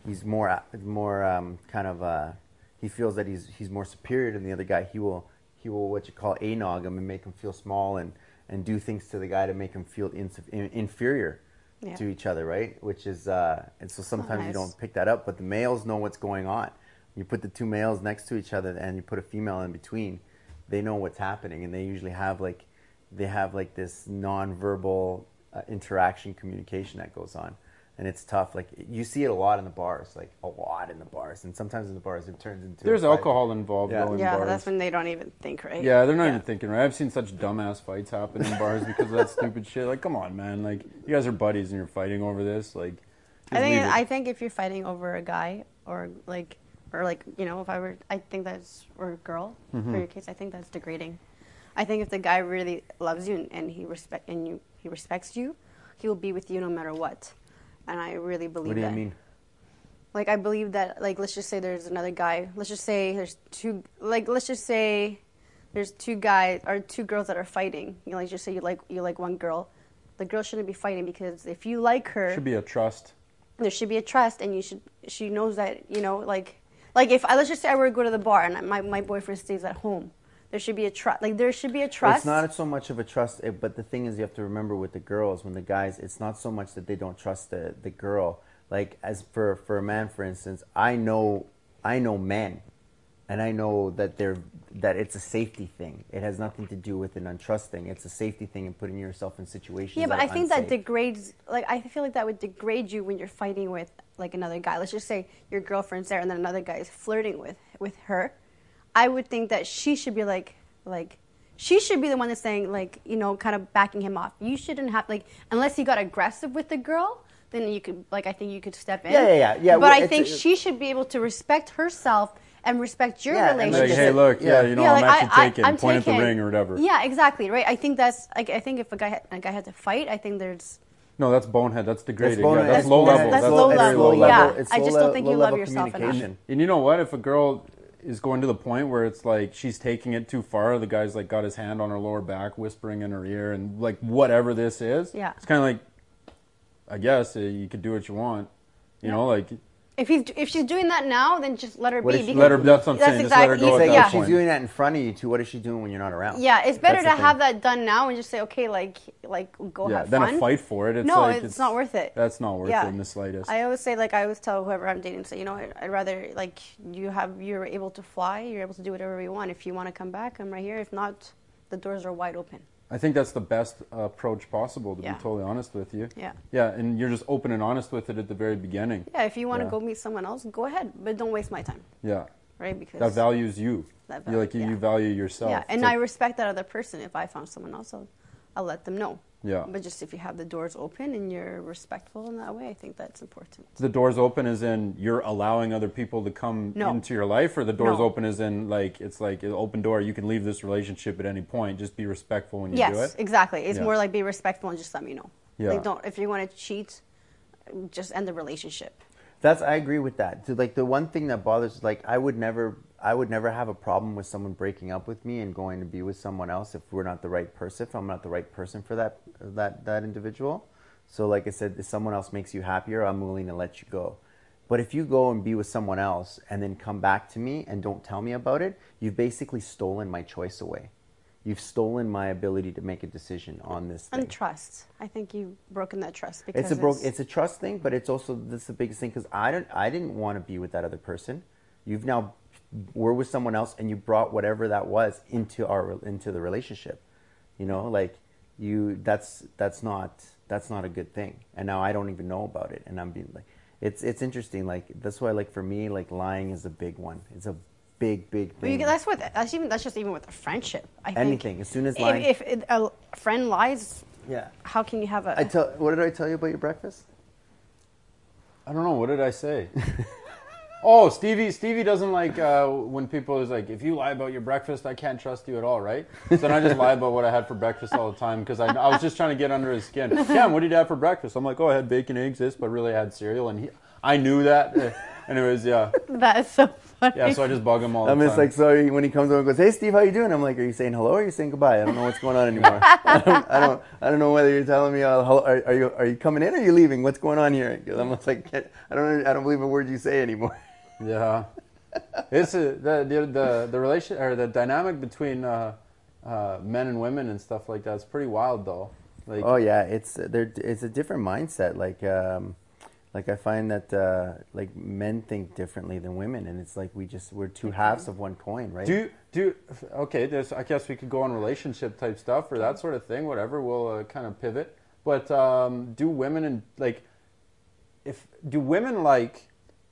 he's more more um, kind of uh, he feels that he's he's more superior than the other guy, he will he will what you call anog him and make him feel small and and do things to the guy to make him feel in, inferior Yeah. to each other, right? Which is uh, and so sometimes you nice. don't pick that up, but the males know what's going on. You put the two males next to each other and you put a female in between, they know what's happening, and they usually have like they have like this non-verbal uh, interaction communication that goes on and it's tough like you see it a lot in the bars like a lot in the bars and sometimes in the bars it turns into a There's fight. alcohol involved Yeah. though in Yeah, bars. that's when they don't even think, right? yeah, they're not even thinking right. I've seen such dumbass fights happen in bars because of that stupid shit. Like, come on, man. Like, you guys are buddies and you're fighting over this. Like, I think it. I think if you're fighting over a guy or like or like you know if I were I think that's or a girl Mm-hmm. for your case I think that's degrading. I think if the guy really loves you and, and he respect and you he respects you, he will be with you no matter what. And I really believe that. what do you that. mean Like I believe that like let's just say there's another guy. Let's just say there's two like let's just say there's two guys or two girls that are fighting. You know, like just say you like you like one girl. The girl shouldn't be fighting because if you like her should be a trust. there should be a trust and you should she knows that you know like like if I let's just say I were to go to the bar and my, my boyfriend stays at home there should be a trust like there should be a trust It's not so much of a trust, eh, but the thing is, you have to remember with the girls, when the guys, it's not so much that they don't trust the, the girl. Like as for for a man, for instance, I know I know men, and I know that they're that it's a safety thing. It has nothing to do with an untrust thing. It's a safety thing and putting yourself in situations. yeah but that I think that degrades like I feel like that would degrade you when you're fighting with like another guy let's just say your girlfriend's there and then another guy is flirting with with her I would think that she should be like like she should be the one that's saying like you know kind of backing him off you shouldn't have like unless he got aggressive with the girl then you could like i think you could step in Yeah, yeah, yeah, yeah, but well, i it's- think it- she should be able to respect herself and respect your Yeah, and, like, Like, relationship hey, look, yeah, Yeah. you know, yeah, I'm actually I, taking, I, I'm point at the ring or whatever. Yeah, exactly, right. I think that's like I think if a guy had, a guy had to fight, I think there's No, that's bonehead. That's degrading. It's bonehead. yeah, that's It's low bonehead. level. That's That's, low very level, low yeah. level. It's I low just don't think you love yourself enough. And you know what? If a girl is going to the point where it's like she's taking it too far, the guy's like got his hand on her lower back, whispering in her ear, and like whatever this is, Yeah. it's kind of like, I guess uh, you could do what you want, you know, like if he's if she's doing that now, then just let her What be. she- let her. That's what I'm saying. Just let her exactly- go It's at like that yeah. if she's doing that in front of you too, what is she doing when you're not around? Yeah, it's better That's to have that done now and just say, okay, like like go yeah, have then fun. a fight for it. It's no, like, it's, not worth it. That's not worth Yeah. it in the slightest. I always say, like I always tell whoever I'm dating, say, you know, I'd, I'd rather like you have you're able to fly, you're able to do whatever you want. If you want to come back, I'm right here. If not, the doors are wide open. I think that's the best approach possible. To Yeah. be totally honest with you. Yeah. Yeah, and you're just open and honest with it at the very beginning. Yeah, if you want to Yeah. go meet someone else, go ahead, but don't waste my time, Yeah. right? Because That values you. That you like you, value- you value yourself. Yeah, and like- I respect that other person. If I found someone else, I'll, I'll let them know. Yeah. But just if you have the doors open and you're respectful in that way, I think that's important. the doors open is in you're allowing other people to come No. into your life, or the doors No. open is in like it's like an open door. You can leave this relationship at any point. Just be respectful when you do it. yes, it. exactly. It's Yeah. more like be respectful and just let me know. Yeah. Like don't if you want to cheat, just end the relationship. That's I agree with that. To, like the one thing that bothers, like I would never, I would never have a problem with someone breaking up with me and going to be with someone else if we're not the right person. If I'm not the right person for that that that individual. So like I said, if someone else makes you happier, I'm willing to let you go. But if you go and be with someone else and then come back to me and don't tell me about it, you've basically stolen my choice away. You've stolen my ability to make a decision on this thing. And trust. I think you've broken that trust because It's a broke. It's a trust thing, but it's also this is the biggest thing because I don't. I didn't want to be with that other person. You've now were with someone else, and you brought whatever that was into our into the relationship. You know, like you. That's that's not that's not a good thing. And now I don't even know about it, and I'm being like, it's it's interesting. Like that's why, like for me, like lying is a big one. It's a big big But you, thing. that's what that's even that's just even with a friendship. I think Anything. As soon as if, lying- if it- a friend lies, yeah. how can you have a? I tell. What did I tell you about your breakfast? I don't know. What did I say? oh, Stevie. Stevie doesn't like uh, when people is like, if you lie about your breakfast, I can't trust you at all, right? So then I just lie about what I had for breakfast all the time because I, I was just trying to get under his skin. Cam, what did you have for breakfast? I'm like, oh, I had bacon, eggs, this, but really I had cereal, and he, I knew that. Uh, Anyways, yeah. that is so funny. Yeah, so I just bug him all the I'm time. just like, so when he comes over and goes, "Hey, Steve, how you doing?" I'm like, "Are you saying hello or are you saying goodbye?" I don't know what's going on anymore. I, don't, I don't, I don't know whether you're telling me, uh, hello, are, are you, are you coming in or are you leaving? What's going on here? 'Cause I'm just like, I don't, I don't believe a word you say anymore. Yeah, it's a, the, the the the relation or the dynamic between uh, uh, men and women and stuff like that is pretty wild though. Like, Oh yeah, it's there. It's a different mindset. Like, um, like I find that uh, like men think differently than women, and it's like we just we're two halves of one coin, right? do do okay. There's I guess we could go on relationship type stuff or that sort of thing. Whatever, we'll uh, kind of pivot. But um, do women and like if do women like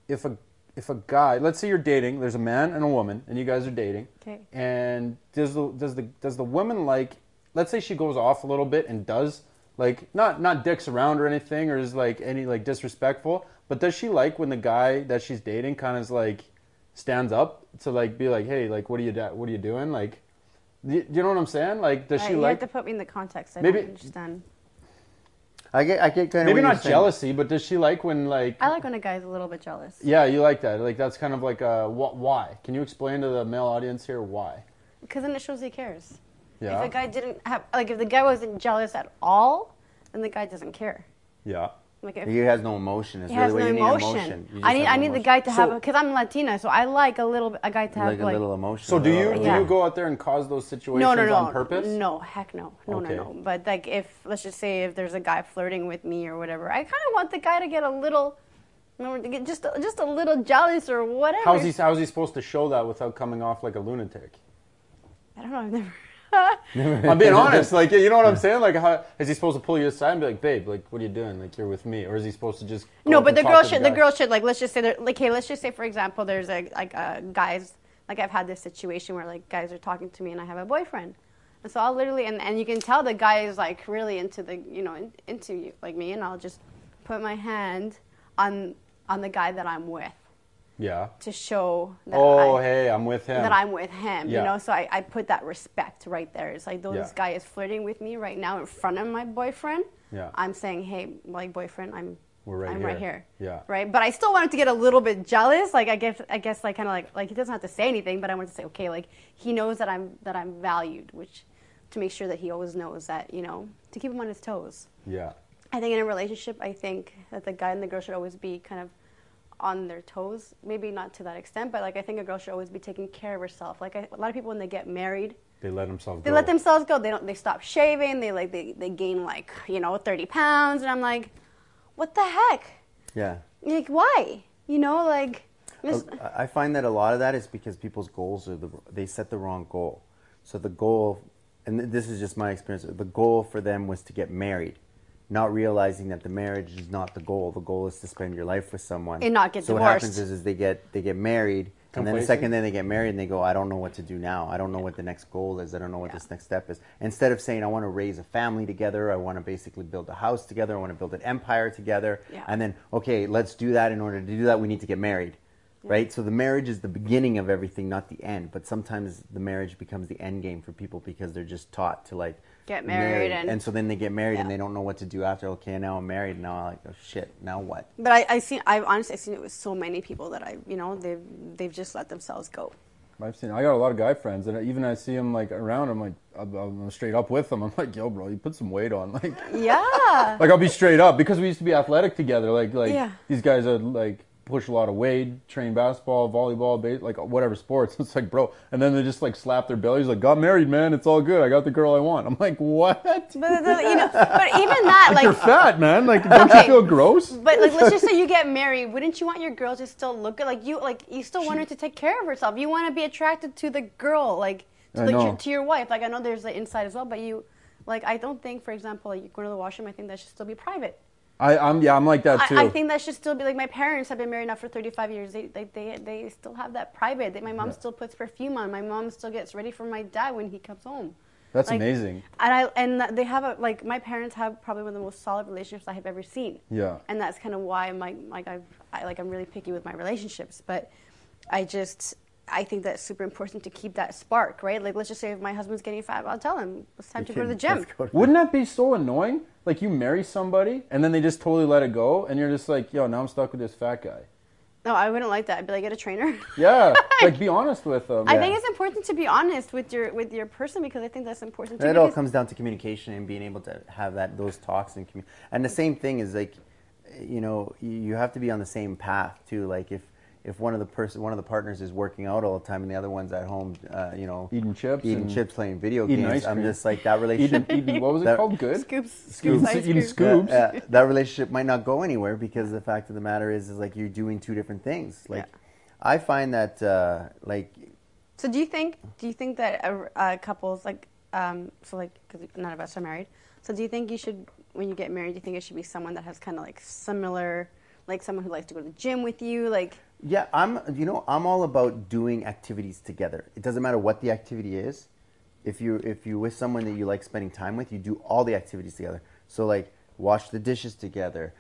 if a if a guy let's say you're dating there's a man and a woman and you guys are dating Okay. and does the does the does the woman like let's say she goes off a little bit and does like not not dicks around or anything or is like any like disrespectful but does she like when the guy that she's dating kind of is like stands up to like be like hey like what are you da- what are you doing like do you, you know what I'm saying like does Uh, she you like have to put me in the context. I Maybe- don't understand. I get, I get kind of maybe not jealousy but does she like when like I like when a guy's a little bit jealous. Yeah, you like that. Like that's kind of like a wh- why? Can you explain to the male audience here why? Because then it shows he cares. Yeah. If the guy didn't have, like, if the guy wasn't jealous at all, then the guy doesn't care. yeah. Like, if He has no emotion. It's he really has no you emotion, need emotion. You I need, have I no need the guy to have, So- because I'm Latina, so I like a little, a guy to have like a like. little emotion. So do you do Yeah. you go out there and cause those situations no, no, no, on purpose? No, heck no, no, Okay. no, no. But like, if let's just say if there's a guy flirting with me or whatever, I kind of want the guy to get a little, to get just a, just a little jealous or whatever. How's he how's he supposed to show that without coming off like a lunatic? I don't know. I've never. I'm being honest. Like you know what I'm saying? Like how is he supposed to pull you aside and be like, babe, like what are you doing? Like you're with me, or is he supposed to just No, but the girl should. The guy? girl should like. Let's just say, there- like, hey, let's just say, for example, there's a like a guys. Like I've had this situation where like guys are talking to me and I have a boyfriend, and so I'll literally and, and you can tell the guy is like really into the you know in, into you like me, and I'll just put my hand on on the guy that I'm with Yeah. to show that Oh, I, hey, I'm with him. that I'm with him. Yeah. You know, so I, I put that respect right there. It's like, though Yeah. this guy is flirting with me right now in front of my boyfriend. Yeah. I'm saying, hey, like boyfriend, I'm We're right I'm here. right here. Yeah. Right. But I still wanted to get a little bit jealous. Like I guess I guess like kind of like like he doesn't have to say anything, but I wanted to say, okay, like he knows that I'm that I'm valued, which to make sure that he always knows that you know to keep him on his toes. Yeah. I think in a relationship, I think that the guy and the girl should always be kind of on their toes. Maybe not to that extent, but like I think a girl should always be taking care of herself. Like I, a lot of people when they get married, They let themselves they go. let themselves go. They don't. They stop shaving. They like they, they gain like you know thirty pounds, and I'm like, what the heck? Yeah. Like why? You know, like. just- Uh, I find that a lot of that is because people's goals are the they set the wrong goal. So the goal, and this is just my experience. The goal for them was to get married, not realizing that the marriage is not the goal. The goal is to spend your life with someone And not get so what happens is, is they get they get married, and then the second then they get married and they go, I don't know what to do now. I don't know what the next goal is. I don't know what Yeah. this next step is. Instead of saying I want to raise a family together, I want to basically build a house together, I want to build an empire together, Yeah. and then okay, let's do that. In order to do that, we need to get married right? So the marriage is the beginning of everything, not the end. But sometimes the marriage becomes the end game for people because they're just taught to like Get married and- so then they get married and they don't know what to do after. Okay, now I'm married. Now I'm like, oh shit, now what? But I, I seen, I've honestly seen it with so many people that I, you know, they've they've just let themselves go. I've seen. I got a lot of guy friends, and even I see them like around. I'm like, I'm, I'm straight up with them. I'm like, yo, bro, you put some weight on. Like, Yeah. like I'll be straight up because we used to be athletic together. Like, like Yeah. these guys are like push a lot of weight, train basketball, volleyball, base, like whatever sports. It's like, bro, and then they just like slap their bellies, like, got married, man. It's all good. I got the girl I want. I'm like, what? But, you know, but even that, Like, you're fat, man. Like, don't you Okay. feel gross? but like, let's just say you get married. Wouldn't you want your girl to still look good? Like you, like you still want her to take care of herself. You want to be attracted to the girl, like to, the, know. to your wife. Like I know there's the inside as well, but you, like I don't think, for example, like you go to the washroom. I think that should still be private. I, I'm yeah, I'm like that too. I, I think that should still be like my parents have been married now for 35 years. They they they, they still have that private. They, my mom Yeah. still puts perfume on. My mom still gets ready for my dad when he comes home. That's like- amazing. And I and they have a like my parents have probably one of the most solid relationships I have ever seen. Yeah. And that's kind of why my like I've I like I'm really picky with my relationships, but I just I think that's super important to keep that spark, right? Like let's just say if my husband's getting fat, I'll tell him it's time to go to the gym. To- Wouldn't that be so annoying? Like you marry somebody and then they just totally let it go, and you're just like, yo, now I'm stuck with this fat guy. No, I wouldn't like that. I'd be like, get a trainer. Yeah, like be honest with them. I Yeah. think it's important to be honest with your with your person because I think that's important too. And it all comes down to communication and being able to have that those talks and commu- and the same thing is like you know you you have to be on the same path too like if if one of the person one of the partners is working out all the time and the other one's at home uh, you know Eating chips eating and chips playing video eating games ice i'm just like that relationship eating what was it That- called? Good. Scoops, Scoops, scoops, eating scoops. uh, uh, that relationship might not go anywhere because the fact of the matter is is like you're doing two different things. Like i find that uh, like So do you think do you think that uh, uh, couples like um, so like because none of us are married, so do you think you should when you get married, do you think it should be someone that has kind of like similar, like someone who likes to go to the gym with you, like Yeah, I'm. You know, I'm all about doing activities together. It doesn't matter what the activity is. If you if you with someone that you like spending time with, you do all the activities together. So like wash the dishes together,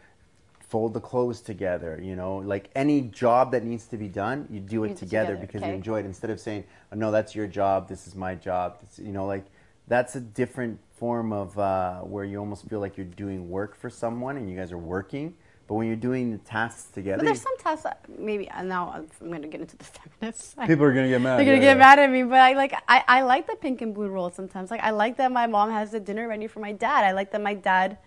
fold the clothes together. You know, like any job that needs to be done, you do it together, together, because okay. you enjoy it. Instead of saying, oh, "No, that's your job. This is my job." It's, you know, like that's a different form of uh, where you almost feel like you're doing work for someone and you guys are working. But when you're doing the tasks together, But there's some tasks that maybe now I'm going to get into the feminist side. People are gonna get mad. They're gonna yeah, get yeah. mad at me, but I like I, I like the pink and blue roll sometimes. Like I like that my mom has the dinner ready for my dad. I like that my dad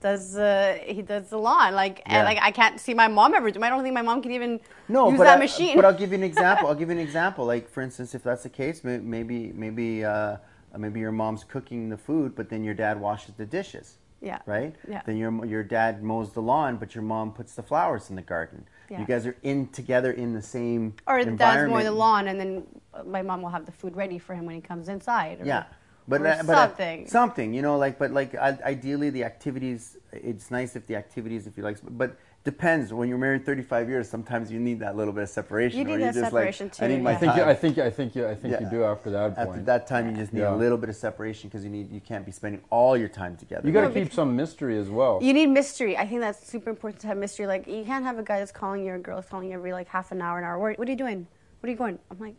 does uh, he does the lawn. Like Yeah. and like I can't see my mom ever do. I don't think my mom can even no, use but that I, machine. But I'll give you an example. I'll give you an example. Like for instance, if that's the case, may- maybe maybe uh, maybe your mom's cooking the food, but then your dad washes the dishes. Yeah. Right. Yeah. Then your your dad mows the lawn, but your mom puts the flowers in the garden. Yeah. You guys are in together in the same or the dad's mowing the lawn, and then my mom will have the food ready for him when he comes inside. Or, Yeah. But, or uh, but uh, something. something, you know, like, but like, ideally, the activities. It's nice if the activities, if you like, but depends. When you're married 35 years, sometimes you need that little bit of separation. You or need you're that just like, separation I too, need my I think you. I think I think you, I think you do after that point. After that time, you just need Yeah. a little bit of separation because you need you can't be spending all your time together. you got to No, keep some mystery as well. You need mystery. I think that's super important to have mystery. Like you can't have a guy that's calling you or a girl that's calling you every like half an hour, an hour. What, what are you doing? What are you going? I'm like,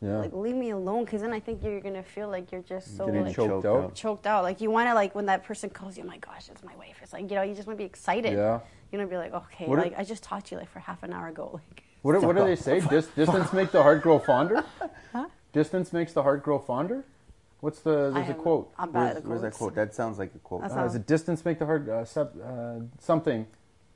yeah. like leave me alone, because then I think you're gonna feel like you're just so Getting like, choked choked out. out. choked out. Like you want to like when that person calls you, oh my gosh, it's my wife. It's like you know you just want to be excited. Yeah. You know, be like okay, What if- like I just talked to you like for half an hour ago. Like What, do- what do they say? Dis- distance makes the heart grow fonder. Distance makes the heart grow fonder. What's the? There's a quote. I'm bad Where's, at the where's that quote? That sounds like a quote. That Uh, sounds- is it distance make the heart uh, sep- uh, something?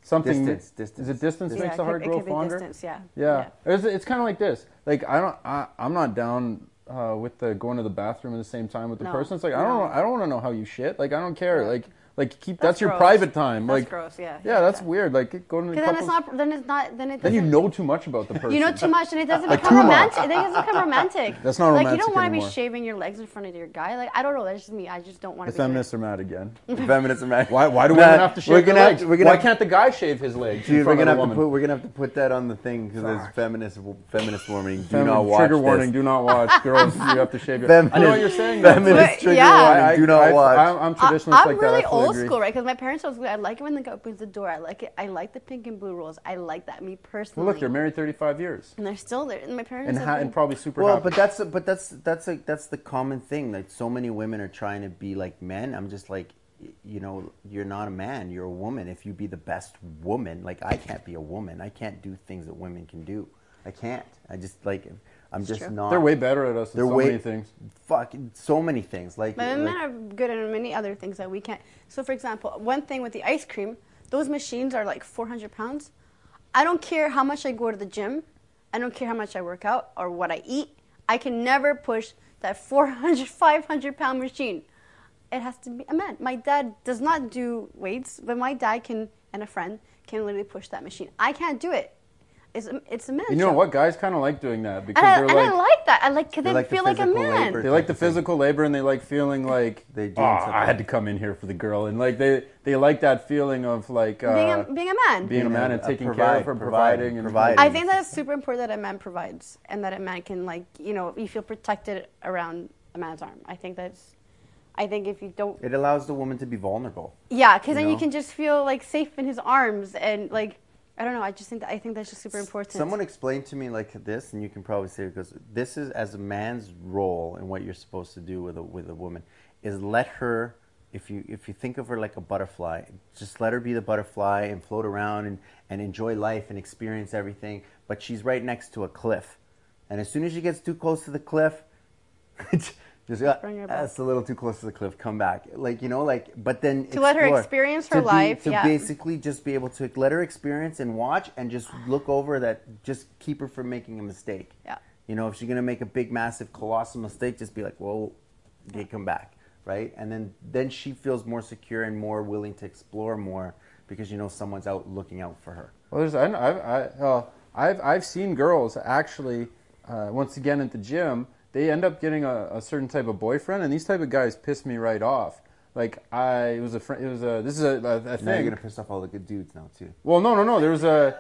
Something. Distance, Is distance. it distance Yeah, makes it the could- heart it grow could be fonder? distance, yeah. Yeah. It's, it's kind of like this. Like I don't. I, I'm not down uh, with the going to the bathroom at the same time with the No, person. It's like I don't. I don't want to know how you shit. Like I don't care. Yeah. Like like keep that's, That's your private time. That's like gross, yeah. Yeah, that's Yeah. weird. Like going to the Because then it's not. Then it's not. Then it. Then you know too much about the person. You know too much, and it doesn't Like, become too much. romantic. It doesn't become romantic. That's not romantic like you don't want to be shaving your legs in front of your guy. Like I don't know. That's just me. I just don't want The to. be doing feminists are mad again. Feminists are mad. Why? Why do Nah, women have to shave we're their gonna have legs? to- we're gonna why have- can't the guy shave his legs in Dude, we're gonna of have a to put we're gonna have to put that on the thing because there's feminist feminist warning. Do not watch trigger warning. Do not watch. Girls, you have to shave your. Feminist, I know what you're saying. Feminist But, trigger warning. I- do not I- watch. I'm, I'm I- traditionalist I'm like really that. I old agree. school, right? Because my parents always. I like it when the guy opens the door. I like it. I like the pink and blue rules. I like that. Me personally. Well, look, they're married 35 years, and they're still there. And my parents. and, have ha- been- and probably super well, happy. but that's but that's that's a, that's the common thing. Like so many women are trying to be like men. I'm just like, you know, you're not a man. You're a woman. If you be the best woman, like I can't be a woman. I can't do things that women can do. I can't. I just like I'm just true. not. they're way better at us. They're Than so way many things. Fucking so many things. Like, But men like- are good at many other things that we can't. So, for example, one thing with the ice cream, those machines are like 400 pounds. I don't care how much I go to the gym. I don't care how much I work out or what I eat. I can never push that 400, 500 pound machine. It has to be a man. My dad does not do weights, but my dad can, and a friend can literally push that machine. I can't do it. It's a, it's a man. You know show. what? Guys kind of like doing that because And, I, they're and like. I like that. I like because They they, like the feel like a physical man. labor. they like the physical labor and they like feeling like They oh, I had to come in here for the girl and like they they like that feeling of like uh, being, a, being a man. being a man a- and a taking care of her, provide- providing and providing. I think that is super important that a man provides and that a man can like you know you feel protected around a man's arm. I think that's I think if you don't it allows the woman to be vulnerable. yeah, because then You you can just feel like safe in his arms and like I don't know. I just think that I think that's just super important. Someone explained to me like this, and you can probably say because this is as a man's role and what you're supposed to do with a with a woman is let her if you if you think of her like a butterfly, just let her be the butterfly and float around and, and enjoy life and experience everything. But she's right next to a cliff, and as soon as she gets too close to the cliff, just uh, Bring her back. that's a little too close to the cliff. Come back, like you know, like but then To let her experience her To be- life, to yeah. basically just be able to let her experience and watch and just look over that. Just keep her from making a mistake. Yeah. You know, if she's gonna make a big, massive, colossal mistake, just be like, "Whoa, okay, come back," right? And then then she feels more secure and more willing to explore more because you know someone's out looking out for her. Well, there's I, I've I, uh, I've I've seen girls actually uh, once again at the gym. They end up getting a, a certain type of boyfriend, and these type of guys piss me right off. Like I, it was a friend. It was a. This is a, a, a Now you're gonna piss off all the good dudes now too. Well, no, no, no. There was a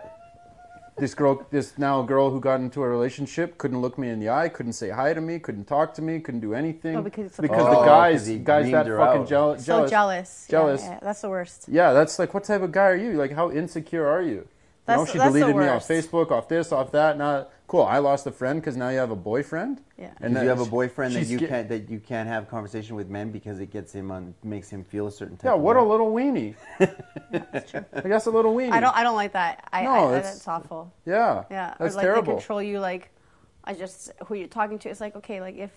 this girl, this now girl who got into a relationship, couldn't look me in the eye, couldn't say hi to me, couldn't talk to me, couldn't do anything Oh, because it's a- because Oh, the guys, 'cause he guys that fucking out. jeal- So jealous, jealous. Yeah, jealous. yeah, that's the worst. Yeah, that's like, what type of guy are you? Like, how insecure are you? You know, she that's deleted me off. Facebook, off this, off that. Now, cool. I lost a friend because now you have a boyfriend. Yeah. And that- you have a boyfriend that you sca- can't that you can't have conversation with men because it gets him on makes him feel a certain type. Yeah, of what a little weenie. That's true. Like that's a little weenie. I don't. I don't like that. I, No, I, I that's awful. Yeah, Yeah, that's or like terrible. they control you. Like, I just who you're talking to. It's like okay, like if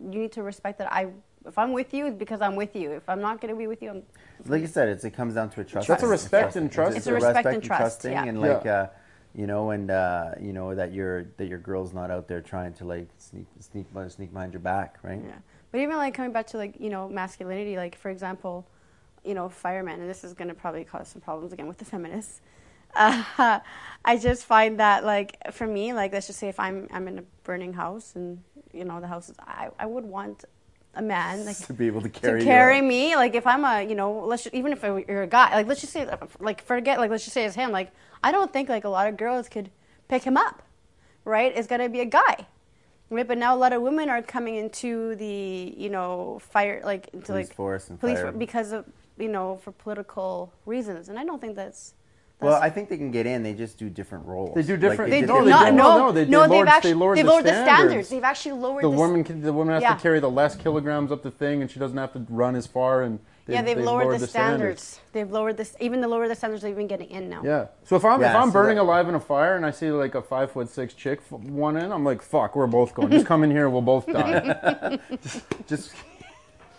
you need to respect that I. If I'm with you, it's because I'm with you. If I'm not going to be with you, I'm, like I said, it's, it comes down to a trust. That's a respect and trust. It's a respect and trust, thing, yeah. and Yeah. like uh, you know, and uh, you know that your that your girl's not out there trying to like sneak sneak sneak behind your back, right? yeah. But even like coming back to like you know masculinity, like for example, you know firemen, and this is going to probably cause some problems again with the feminists. Uh, I just find that like for me, like let's just say if I'm I'm in a burning house and you know the house is, I I would want a man like To be able to carry to carry me like if i'm a you know let's ju- even if you're a guy like let's just say like forget like let's just say it's him like i don't think like a lot of girls could pick him up right? It's got to be a guy right? But now a lot of women are coming into the you know fire like into Police like force and police fire. because of you know for political reasons. And i don't think that's Well, I think they can get in. They just do different roles. They do Like, different- they did no, they not don't. no No, they- they no lowered- they've they actually lowered they've the lowered the standards. standards they've actually lowered the the woman, can, the woman has Yeah. to carry the less kilograms up the thing, and she doesn't have to run as far. And they, yeah they've, lowered, the, standards. standards. they've lowered this even the lower the standards they've been getting in now Yeah. So if I'm if I'm so burning that- alive in a fire and I see like a five foot six chick one in, I'm like, fuck, we're both going. Just come in here, and we'll both die. just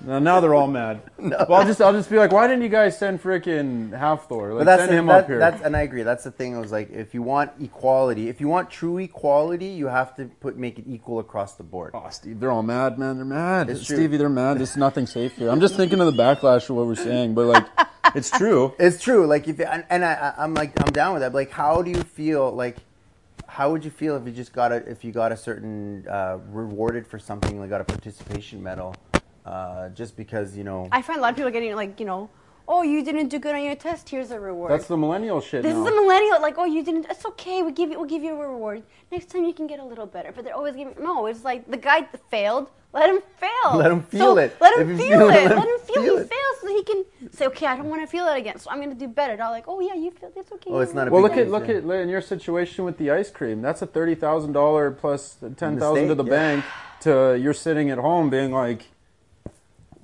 now, now they're all mad. Well, I'll just I'll just be like, why didn't you guys send freaking Hafthor? Like, But that's send the, him that, up here. That's, and I agree. That's the thing. I was like, if you want equality, if you want true equality, you have to put make it equal across the board. Oh, Steve, they're all mad, man. They're mad. It's true. Stevie, they're mad. There's nothing safe here. I'm just thinking of the backlash of what we're saying, but like, it's true. It's true. Like if and, and I, I- I'm like I'm down with that. But like, how do you feel? Like, how would you feel if you just got a if you got a certain uh, rewarded for something, like got a participation medal, uh, just because you know? I find a lot of people getting like, you know, oh, you didn't do good on your test. Here's a reward. That's the millennial shit this now. is the millennial. Like, oh, you didn't. It's okay. We give you. We'll give you a reward. Next time you can get a little better. But they're always giving. No, it's like the guy failed. Let him fail. Let him feel So, it. Let him feel feel it. it, Let him feel, feel he it. fails so he can say, okay, I don't want to feel that again. So I'm going to do better. Not like, oh yeah, you feel it's okay. Oh, it's not a well, big look at deal, look at in your situation with the ice cream. That's a thirty thousand dollar plus ten thousand to the yeah. bank. To you're sitting at home being like,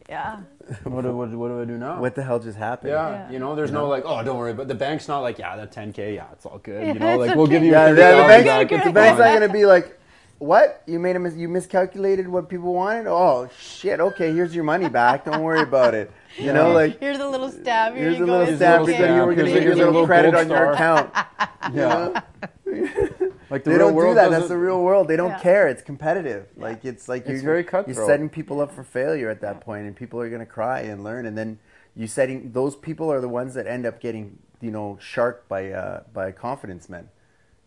Yeah. what do, what, what do I do now? What the hell just happened? yeah, Yeah. you know, there's You no know? like, oh, don't worry, but the bank's not like, yeah, that 10k, yeah, it's all good. Yeah, You know, it's like we'll give you Yeah, yeah, the thousand bank's, back. good. the bank's not gonna be like, what? You made a mis- you miscalculated what people wanted. Oh shit! Okay, here's your money back. Don't worry about it. You know, like Here's a little stab. Here here's you a little It's stamp. okay. You're Here's a little little credit on your account. Yeah. Like the They real don't do that. That's the real world. They don't Yeah. care. It's competitive. Like it's like It's you're, very You're setting people up for failure at that point, and people are gonna cry and learn, and then you setting those people are the ones that end up getting you know sharked by uh, by confidence men.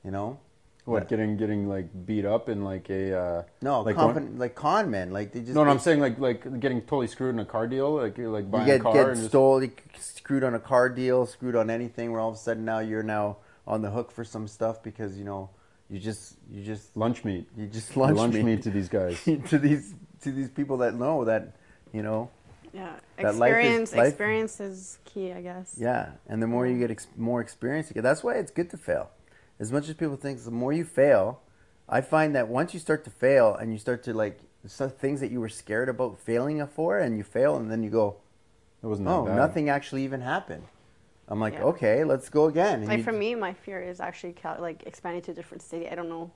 You know. What getting getting like beat up in like a uh, No, like like, going- like con men, like they just no, no, I'm saying like like getting totally screwed in a car deal, like you're like you buying get a car get and just, stole, you get screwed on a car deal, screwed on anything. Where all of a sudden now you're now on the hook for some stuff because you know you just you just lunch meat. you just lunch, lunch me meat to these guys. to these to these people that know that you know Yeah. That life is- Experience. life- Experience is key, I guess. yeah and the more you get ex- more experience you get that's why it's good to fail as much as people think the more you fail i find that once you start to fail and you start to like some things that you were scared about failing for and you fail and then you go It wasn't that Oh, bad. nothing actually even happened. I'm like, Yeah. okay, let's go again. And Like for me, my fear is actually cal- like expanding to a different city. I don't know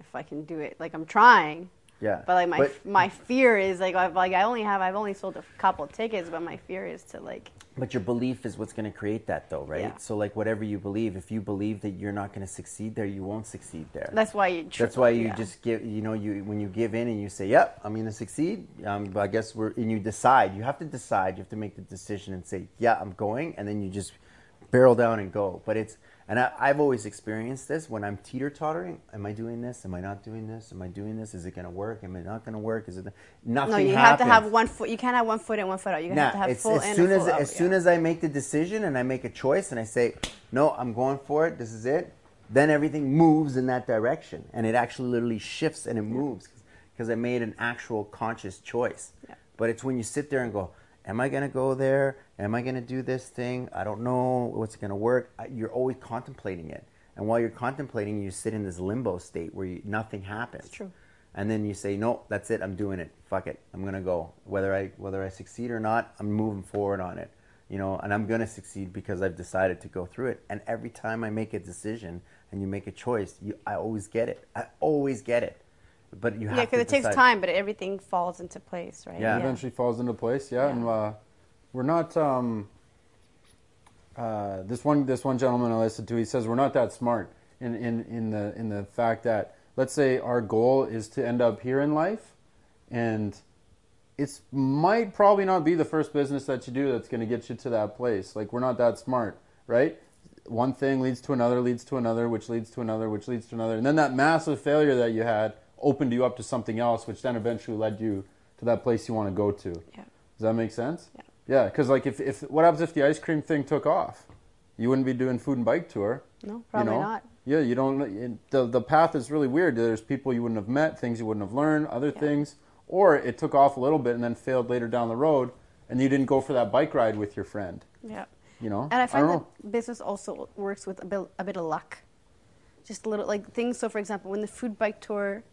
if I can do it. Like I'm trying, yeah. but like my But- my fear is like I've, like I only have I've only sold a couple of tickets, but my fear is to like But your belief is what's going to create that, though, right? Yeah. So, like, whatever you believe, if you believe that you're not going to succeed there, you won't succeed there. that's why you. That's why you yeah. just give, you know, you when you give in and you say, "Yep, I'm going to succeed." Um, but I guess we're and you decide. You have to decide. You have to make the decision and say, "Yeah, I'm going," and then you just barrel down and go. But it's and I, I've always experienced this when I'm teeter tottering. Am I doing this? Am I not doing this? Am I doing this? Is it going to work? Am I not going to work? Is it nothing? No, you have to have one foot. You can't have one foot in, one foot out. You Nah, have to have full as in soon and as full out. as soon as I make the decision and I make a choice and I say, no, I'm going for it. This is it. Then everything moves in that direction, and it actually literally shifts and it moves because I made an actual conscious choice. Yeah. But it's when you sit there and go, "Am I going to go there? Am I going to do this thing? I don't know what's going to work." I- You're always contemplating it, and while you're contemplating, you sit in this limbo state where you, nothing happens. true. And then you say, "No, that's it. I'm doing it. Fuck it. I'm gonna go. Whether I whether I succeed or not, I'm moving forward on it. You know, and I'm gonna succeed because I've decided to go through it. And every time I make a decision and you make a choice, you, I always get it. I always get it. But you have yeah, to because it takes time, but everything falls into place, right? Yeah. eventually falls into place. Yeah, and uh, we're not. Um, uh, this one, this one gentleman I listened to, he says we're not that smart in, in, in the in the fact that let's say our goal is to end up here in life, and it's might probably not be the first business that you do that's going to get you to that place. Like we're not that smart, right? One thing leads to another, leads to another, which leads to another, which leads to another, and then that massive failure that you had opened you up to something else, which then eventually led you to that place you want to go to. Yeah. Does that make sense? Yeah. Yeah, because like if, if what happens if the ice cream thing took off, you wouldn't be doing food and bike tour. No, probably you know? not. Yeah, you don't. The the path is really weird. There's people you wouldn't have met, things you wouldn't have learned, other Yeah. things, or it took off a little bit and then failed later down the road, and you didn't go for that bike ride with your friend. Yeah. You know, And I find don't that business also works with a bit, a bit of luck. Just a little, like things. So, for example, when the food bike tour,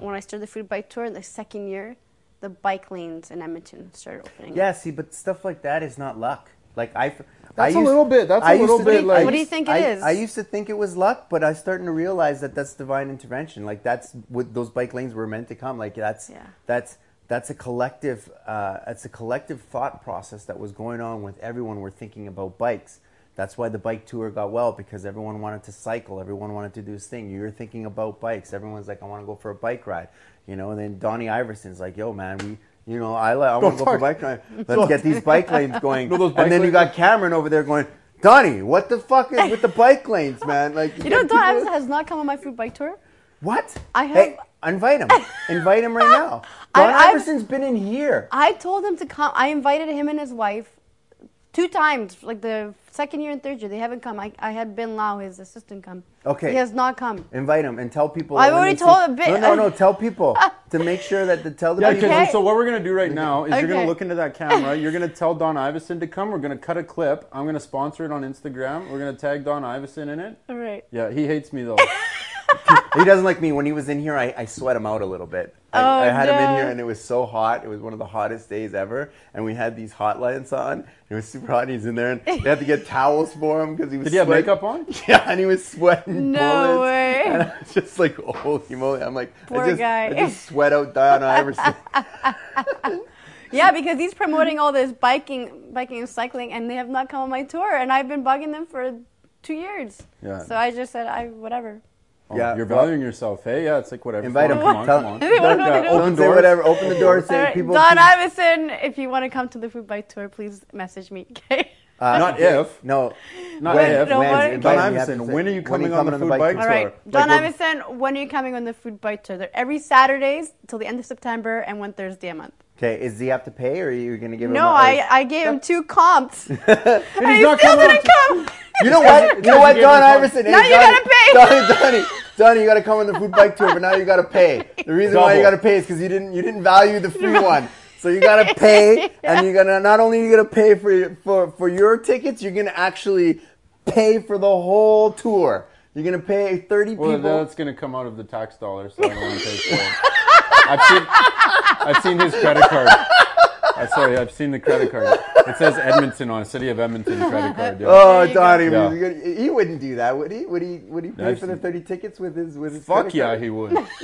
when I started the food bike tour in the second year, the bike lanes in Edmonton started opening. Yeah, see, but stuff like that is not luck. Like I, That's a a little bit- that's a little bit like- What do you think it I, is? I used to think it was luck, but I'm starting to realize that that's divine intervention. Like that's what those bike lanes were meant to come. Like that's Yeah. that's that's a collective. Uh, it's a collective thought process that was going on with everyone. Were thinking about bikes. That's why the bike tour got well because everyone wanted to cycle. Everyone wanted to do this thing. You're thinking about bikes. Everyone's like, I want to go for a bike ride. You know, and then Donnie Iverson's like, Yo, man, we. You know, I, I want to go for a bike ride. Let's get these bike lanes going. No, bike and then you got Cameron over there going, Donnie, what the fuck is with the bike lanes, man? Like, You know, get Don people- Evans has not come on my food bike tour. what? I have- Hey, invite him. invite him right now. I- Don I've- Iverson's been in here. I told him to come. I invited him and his wife two times, like the second year and third year. They haven't come. I, I had Ben Lau, his assistant, come. Okay. He has not come. Invite him and tell people. I've already told see- a bit- No, no, no. Tell people to make sure that the tell the Yeah, people. Okay. so what we're gonna do right now is you're gonna look into that camera. You're gonna tell Don Iverson to come. We're gonna cut a clip. I'm gonna sponsor it on Instagram. We're gonna tag Don Iverson in it. All right. Yeah, he hates me though. he doesn't like me. When he was in here, I, I sweat him out a little bit. I, Oh, I had him in here, and it was so hot. It was one of the hottest days ever. And we had these hot lights on. It was super hot. And he's in there, and they had to get towels for him because he was. Did he have makeup on? Yeah, and he was sweating No bullets. way. And I was just like, holy moly! I'm like, Poor I just, guy. I just sweat out Don Iverson. Yeah, because he's promoting all this biking, biking and cycling, and they have not come on my tour, and I've been bugging them for two years. Yeah. So I just said, I whatever. Oh, Yeah, you're well- valuing yourself. Hey, yeah, it's like whatever. Invite him. Come on, come on. They want to Yeah, open don't- Don't say doors. whatever. Open the door. All Say right, people. Don please- Iverson, if you want to come to the food bike tour, please message me. Okay. uh, Not if. No. Not when, if. No, when, Don him, you have Iverson, say- when are you coming on the food bike bike tour? All right, Tour. Don Iverson, when are you coming on the food bike tour? They're every Saturdays till the end of September and one Thursday a month. Okay, is he have to pay, or are you going to give him? No, a- I, I gave him two comps. and he's he still didn't come. You know what? You know what, Don gave him Iverson? Now you Donnie, gotta pay. Donnie, Donnie, Donnie, you got to come on the food bike tour, but now you got to pay. The reason why you gotta pay is because you didn't you didn't value the free one. So you got to pay, and you're gonna not only you gonna pay for your, for for your tickets, you're gonna actually pay for the whole tour. You're gonna pay thirty Well, people. that's going to come out of the tax dollars, so I don't want to pay for it. I've seen, I've seen his credit card. Uh, sorry, I've seen the credit card. It says Edmonton on it, City of Edmonton credit card. Yeah. Oh, There you go. Donnie, Yeah. was he wouldn't do that, would he? Would he? Would he pay I've for the thirty tickets with his with his? Fuck yeah, card? he would.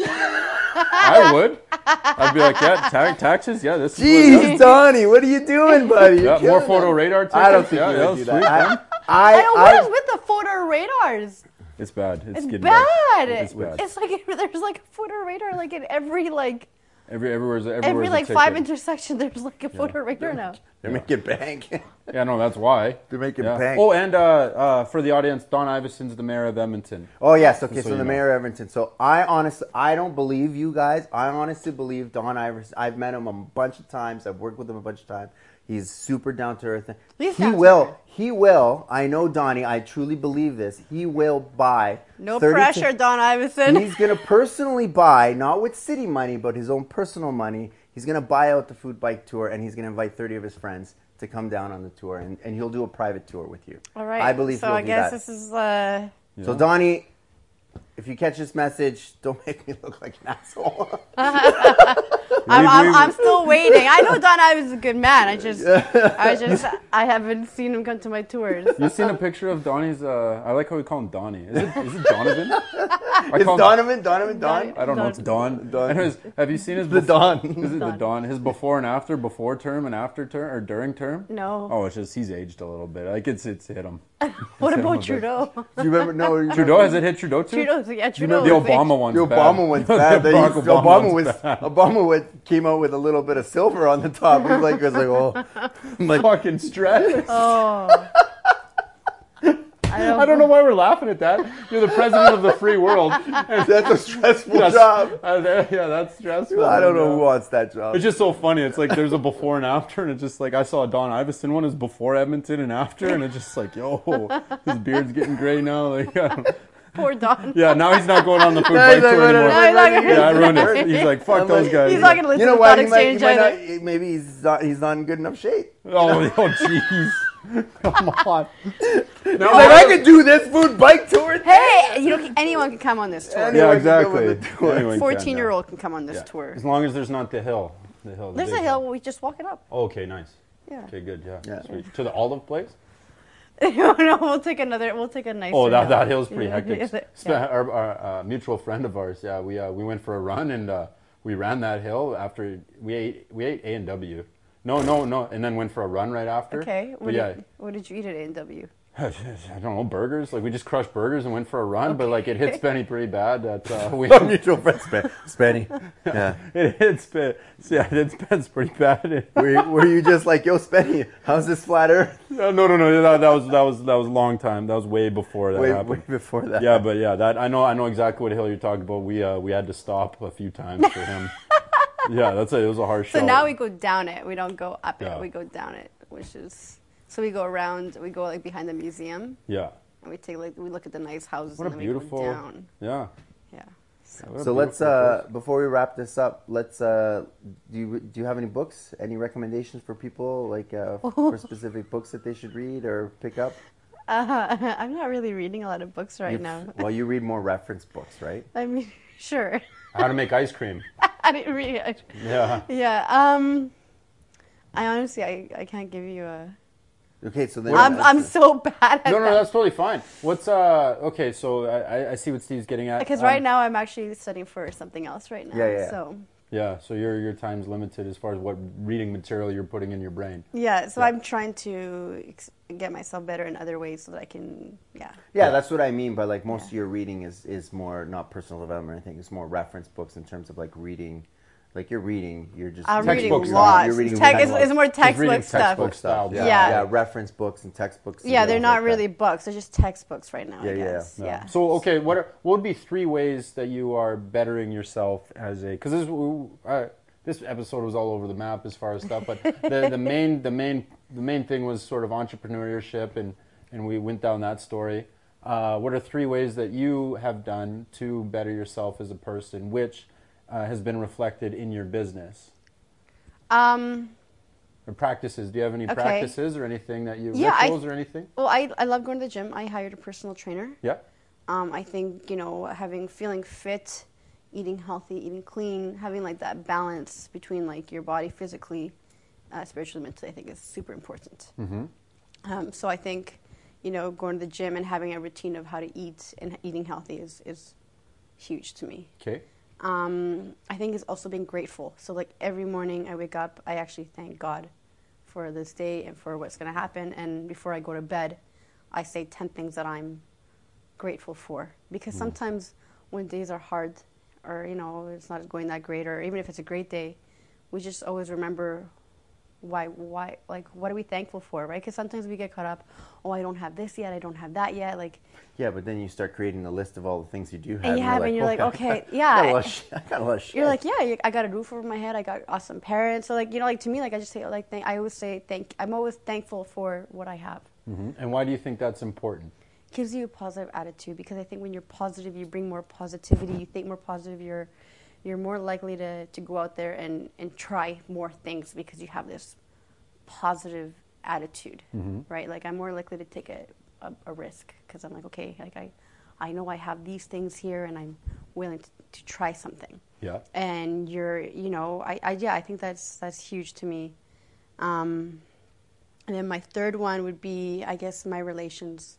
I would. I'd be like, yeah, ta- taxes. Yeah, this is. Jeez, What, Donnie, what are you doing, buddy? yeah, more photo it. radar tickets. I don't think yeah, you yeah, would do sweet, that. I, I know I, what I, is with the photo radars. It's bad. It's, It's getting bad. It's bad. It's like there's like a photo radar like in every like Every everywhere's everywhere's every a like five ticket. intersections. There's like a photo radar now. they're making bank. Yeah, no, that's why. They're making Yeah. bank. Oh, and uh, uh, for the audience, Don Iveson's the mayor of Edmonton. Oh yes, okay. Just So, so the know. mayor of Edmonton. So I honestly, I don't believe you guys. I honestly believe Don Iverson. I've met him a bunch of times. I've worked with him a bunch of times. He's super down to earth. He's He will. He will. I know Donnie. I truly believe this. He will buy. No 30 pressure, Don Iverson. He's gonna personally buy, not with city money, but his own personal money. He's gonna buy out the food bike tour, and he's gonna invite thirty of his friends to come down on the tour, and, and he'll do a private tour with you. All right. I believe so. he'll I do guess this is uh. So Donnie, if you catch this message, don't make me look like an asshole. I'm, I'm, I'm still waiting. I know Don Iverson's a good man. I just, I just, I haven't seen him come to my tours. You've seen a picture of Donnie's? Uh, I like how we call him Donnie. Is it is it Donovan? I it's call him- Donovan, Donovan, Don. I don't know. It's Don. Don. Anyways, have you seen his The bef- Don. Is it the Don. Don? His before and after, before term and after term, or during term? No. Oh, it's just he's aged a little bit. Like it's it's hit him. what about. Trudeau? Do you remember? No, Trudeau has it hit Trudeau too? Trudeau's yeah, Trudeau. the. Obama one's The. Obama one's bad. Used- Obama Obama was bad. Obama was, came out with a little bit of silver on the top. He was like, was like, oh, I'm like, fucking stress. Oh. I don't, I don't know why we're laughing at that. You're the president of the free world. that's a stressful Yes. job. Uh, yeah, that's stressful. I don't know who wants that job. It's just so funny. It's like there's a before and after, and it's just like I saw a Don Iverson one is before Edmonton and after, and it's just like, yo, his beard's getting gray now. Like, I Poor Don. yeah, now he's not going on the food No, bike he's not tour anymore. No, he's not Yeah, I ruined it. He's like, fuck I'm those guys. He's not gonna listen you know to what? Thought He might, he Exchange might either. not, maybe he's not, he's not in good enough shape. Oh, oh, jeez. Come on. No, Like, I could do this food bike tour. Thing. Hey, you know, anyone can come on this tour. Anyone Yeah, exactly. with the tour. Anyone Fourteen year old can come on this Yeah. tour. As long as there's not the hill. The hill. the There's a big hill. We just walk it up. Oh, okay, nice. Yeah. Okay, good. Yeah. Yeah. Sweet. To the olive place. no, no, we'll take another. We'll take a nice. Oh, that, that hill's pretty hectic. Yeah. Sp- Our, our uh, mutual friend of ours, yeah, we uh, we went for a run and uh, we ran that hill after we ate we ate A and W. No, no, no, and then went for a run right after. Okay. But What, yeah, did, what did you eat at A and W? I don't know burgers. Like we just crushed burgers and went for a run, but like it hit Spenny pretty bad. That uh, we Our mutual friend, Spen- Spenny. Yeah. it hit Spen. Yeah, it hit Spen's pretty bad. Were you, were you just like, yo, Spenny, how's this flat earth? no, no, no, no. That, that was that was that was a long time. That was way before that Way, happened. way before that. Yeah, but yeah, that I know I know exactly what hill you're talking about. We uh, we had to stop a few times for him. Yeah, that's it. it was a harsh. So shot. now we go down it. We don't go up Yeah. it. We go down it, which is so we go around. We go like behind the museum, Yeah. and we take like we look at the nice houses, What a and then beautiful. we go down. Yeah. Yeah. So So let's uh, before we wrap this up, let's uh, do you do you have any books? Any recommendations for people like uh, for specific books that they should read or pick up? uh, I'm not really reading a lot of books right You- now. Well, you read more reference books, right? I mean, sure. How to make ice cream. I didn't read it. Yeah. Yeah. Um. I honestly, I, I can't give you a. Okay, so then I'm I'm so bad at No, no, that. that's totally fine. What's uh? Okay, so I, I- I see what Steve's getting at. Because Um, right now I'm actually studying for something else right now. Yeah, yeah. So Yeah, so your your time's limited as far as what reading material you're putting in your brain. yeah, so Yeah. I'm trying to ex- get myself better in other ways so that I can yeah. Yeah, that's what I mean. But like most of your reading is is more not personal development or anything. It's more reference books in terms of like reading. Like you're reading, you're just I'm reading style. lots. You're reading Tech- it's, textbook. it's more textbook stuff. textbook style. Yeah, Yeah. yeah, reference books and textbooks. and Yeah, they're not like that. really books. They're just textbooks right now. Yeah, I yeah, guess. Yeah. Yeah. So okay, what are, what would be three ways that you are bettering yourself as a? Because this uh, this episode was all over the map as far as stuff, but the the main the main the main thing was sort of entrepreneurship, and and we went down that story. Uh, what are three ways that you have done to better yourself as a person, which uh, has been reflected in your business? Um. Or practices? Do you have any Okay. practices or anything that you Yeah, I- rituals or anything? Well, I I love going to the gym. I hired a personal trainer. Yeah. Um, I think you know having feeling fit, eating healthy, eating clean, having like that balance between like your body physically, uh, spiritually, mentally, I think is super important. Mm-hmm. Um, so I think, you know, going to the gym and having a routine of how to eat and eating healthy is, is huge to me. Okay. Um, I think it's also being grateful. So like every morning I wake up, I actually thank God for this day and for what's going to happen. And before I go to bed, I say 10 things that I'm grateful for. Because Mm. sometimes when days are hard or, you know, it's not going that great or even if it's a great day, we just always remember why, why, like, what are we thankful for, right? Because sometimes we get caught up, oh, I don't have this yet, I don't have that yet. Like, Yeah, but then you start creating a list of all the things you do have. and you have, and you're like, "Oh, okay, I yeah. got a lot of shit. I got a lot of shit. You're like, yeah, I got a roof over my head. I got awesome parents. So like, you know, like to me, like I just say, like, thank, I always say thank. I'm always thankful for what I have. hmm And why do you think that's important? Gives you a positive attitude because I think when you're positive, you bring more positivity. You think more positive. You're you're more likely to, to go out there and, and try more things because you have this positive attitude, Mhm. right? Like I'm more likely to take a, a, a risk because I'm like, okay, like I, I know I have these things here and I'm willing to, to try something. Yeah. and you're you know I, I yeah i think that's that's huge to me um, and then my third one would be i guess my relations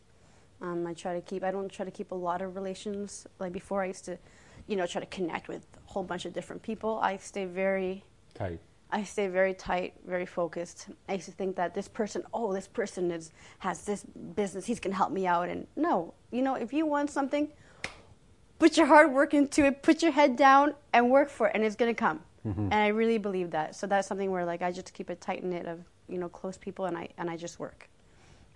um, i try to keep i don't try to keep a lot of relations like before i used to you know try to connect with a whole bunch of different people i stay very Tight. I stay very tight, very focused. I used to think that this person, oh, this person is has this business, he's gonna help me out. And no, you know, if you want something, put your hard work into it, put your head down, and work for it, and it's gonna come. Mm-hmm. And I really believe that. So that's something where like I just keep a tight knit of you know close people, and I and I just work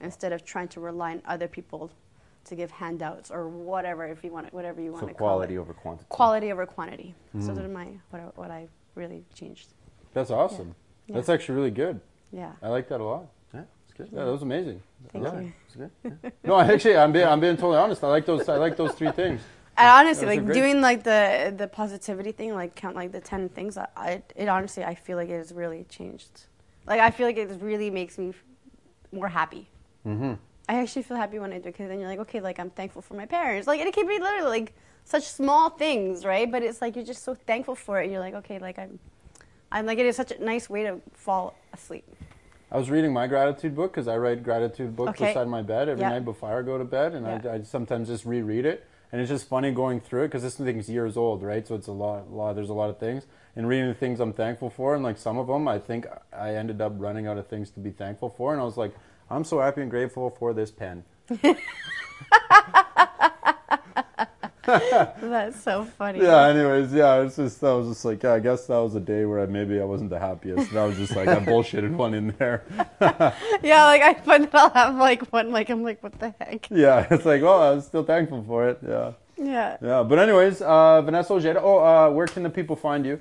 instead of trying to rely on other people to give handouts or whatever if you want it, whatever you want so to call it. quality over quantity. Quality over quantity. So those are my what I, what I really changed. That's awesome. Yeah. That's actually really good. Yeah. I like that a lot. Yeah, it's good. Yeah, that was amazing. Thank yeah. you. Good. Yeah. No, actually, I'm being, I'm being totally honest. I like those. I like those three things. And honestly, like great. doing like the the positivity thing, like count like the ten things. I, I it honestly, I feel like it has really changed. Like I feel like it really makes me more happy. Mm-hmm. I actually feel happy when I do because then you're like, okay, like I'm thankful for my parents. Like it can be literally like such small things, right? But it's like you're just so thankful for it. You're like, okay, like I'm, I'm like it is such a nice way to fall asleep. I was reading my gratitude book because I write gratitude book Okay. beside my bed every Yeah. night before I go to bed, and Yeah. I, I sometimes just reread it. And it's just funny going through it because this thing's years old, right? So it's a lot, a lot. There's a lot of things, and reading the things I'm thankful for, and like some of them, I think I ended up running out of things to be thankful for, and I was like, I'm so happy and grateful for this pen. That's so funny. Yeah. Anyways, yeah. It's just I was just like, yeah. I guess that was a day where I, maybe I wasn't the happiest. And I was just like, I bullshitted one in there. Yeah, like I find that I'll have like one, like I'm like, what the heck? Yeah. It's like, well, I was still thankful for it. Yeah. Yeah. Yeah, but anyways, uh, Vanessa Ojeda. Oh, uh, where can the people find you?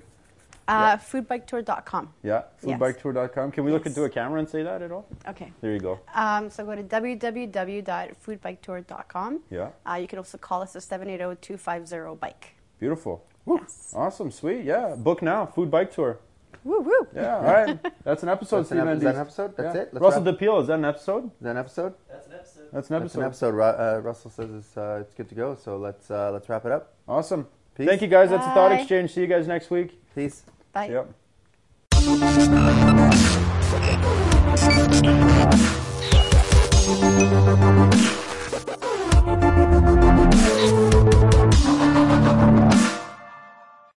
Uh, foodbiketour.com. Yeah, Yes. foodbiketour.com. Can we look Yes. into a camera and say that at all? Okay. There you go. Um, so go to www.foodbiketour.com. Yeah, Uh, you can also call us at 780-250-BIKE. beautiful. Woo. Yes. Awesome, sweet. Yeah, book now. Food bike tour. Woo woo. Yeah, all right. That's an episode. That's an Steve ep- is that an episode? That's Yeah. it? Let's Russell wrap- DePeel. Is that an episode? Is that an episode? That's an episode. That's an episode. That's an episode. Uh, Russell says it's, uh, it's good to go. So let's uh, let's wrap it up. Awesome. Peace. Thank you guys. That's a thought exchange. See you guys next week. Peace. Bye. Yep.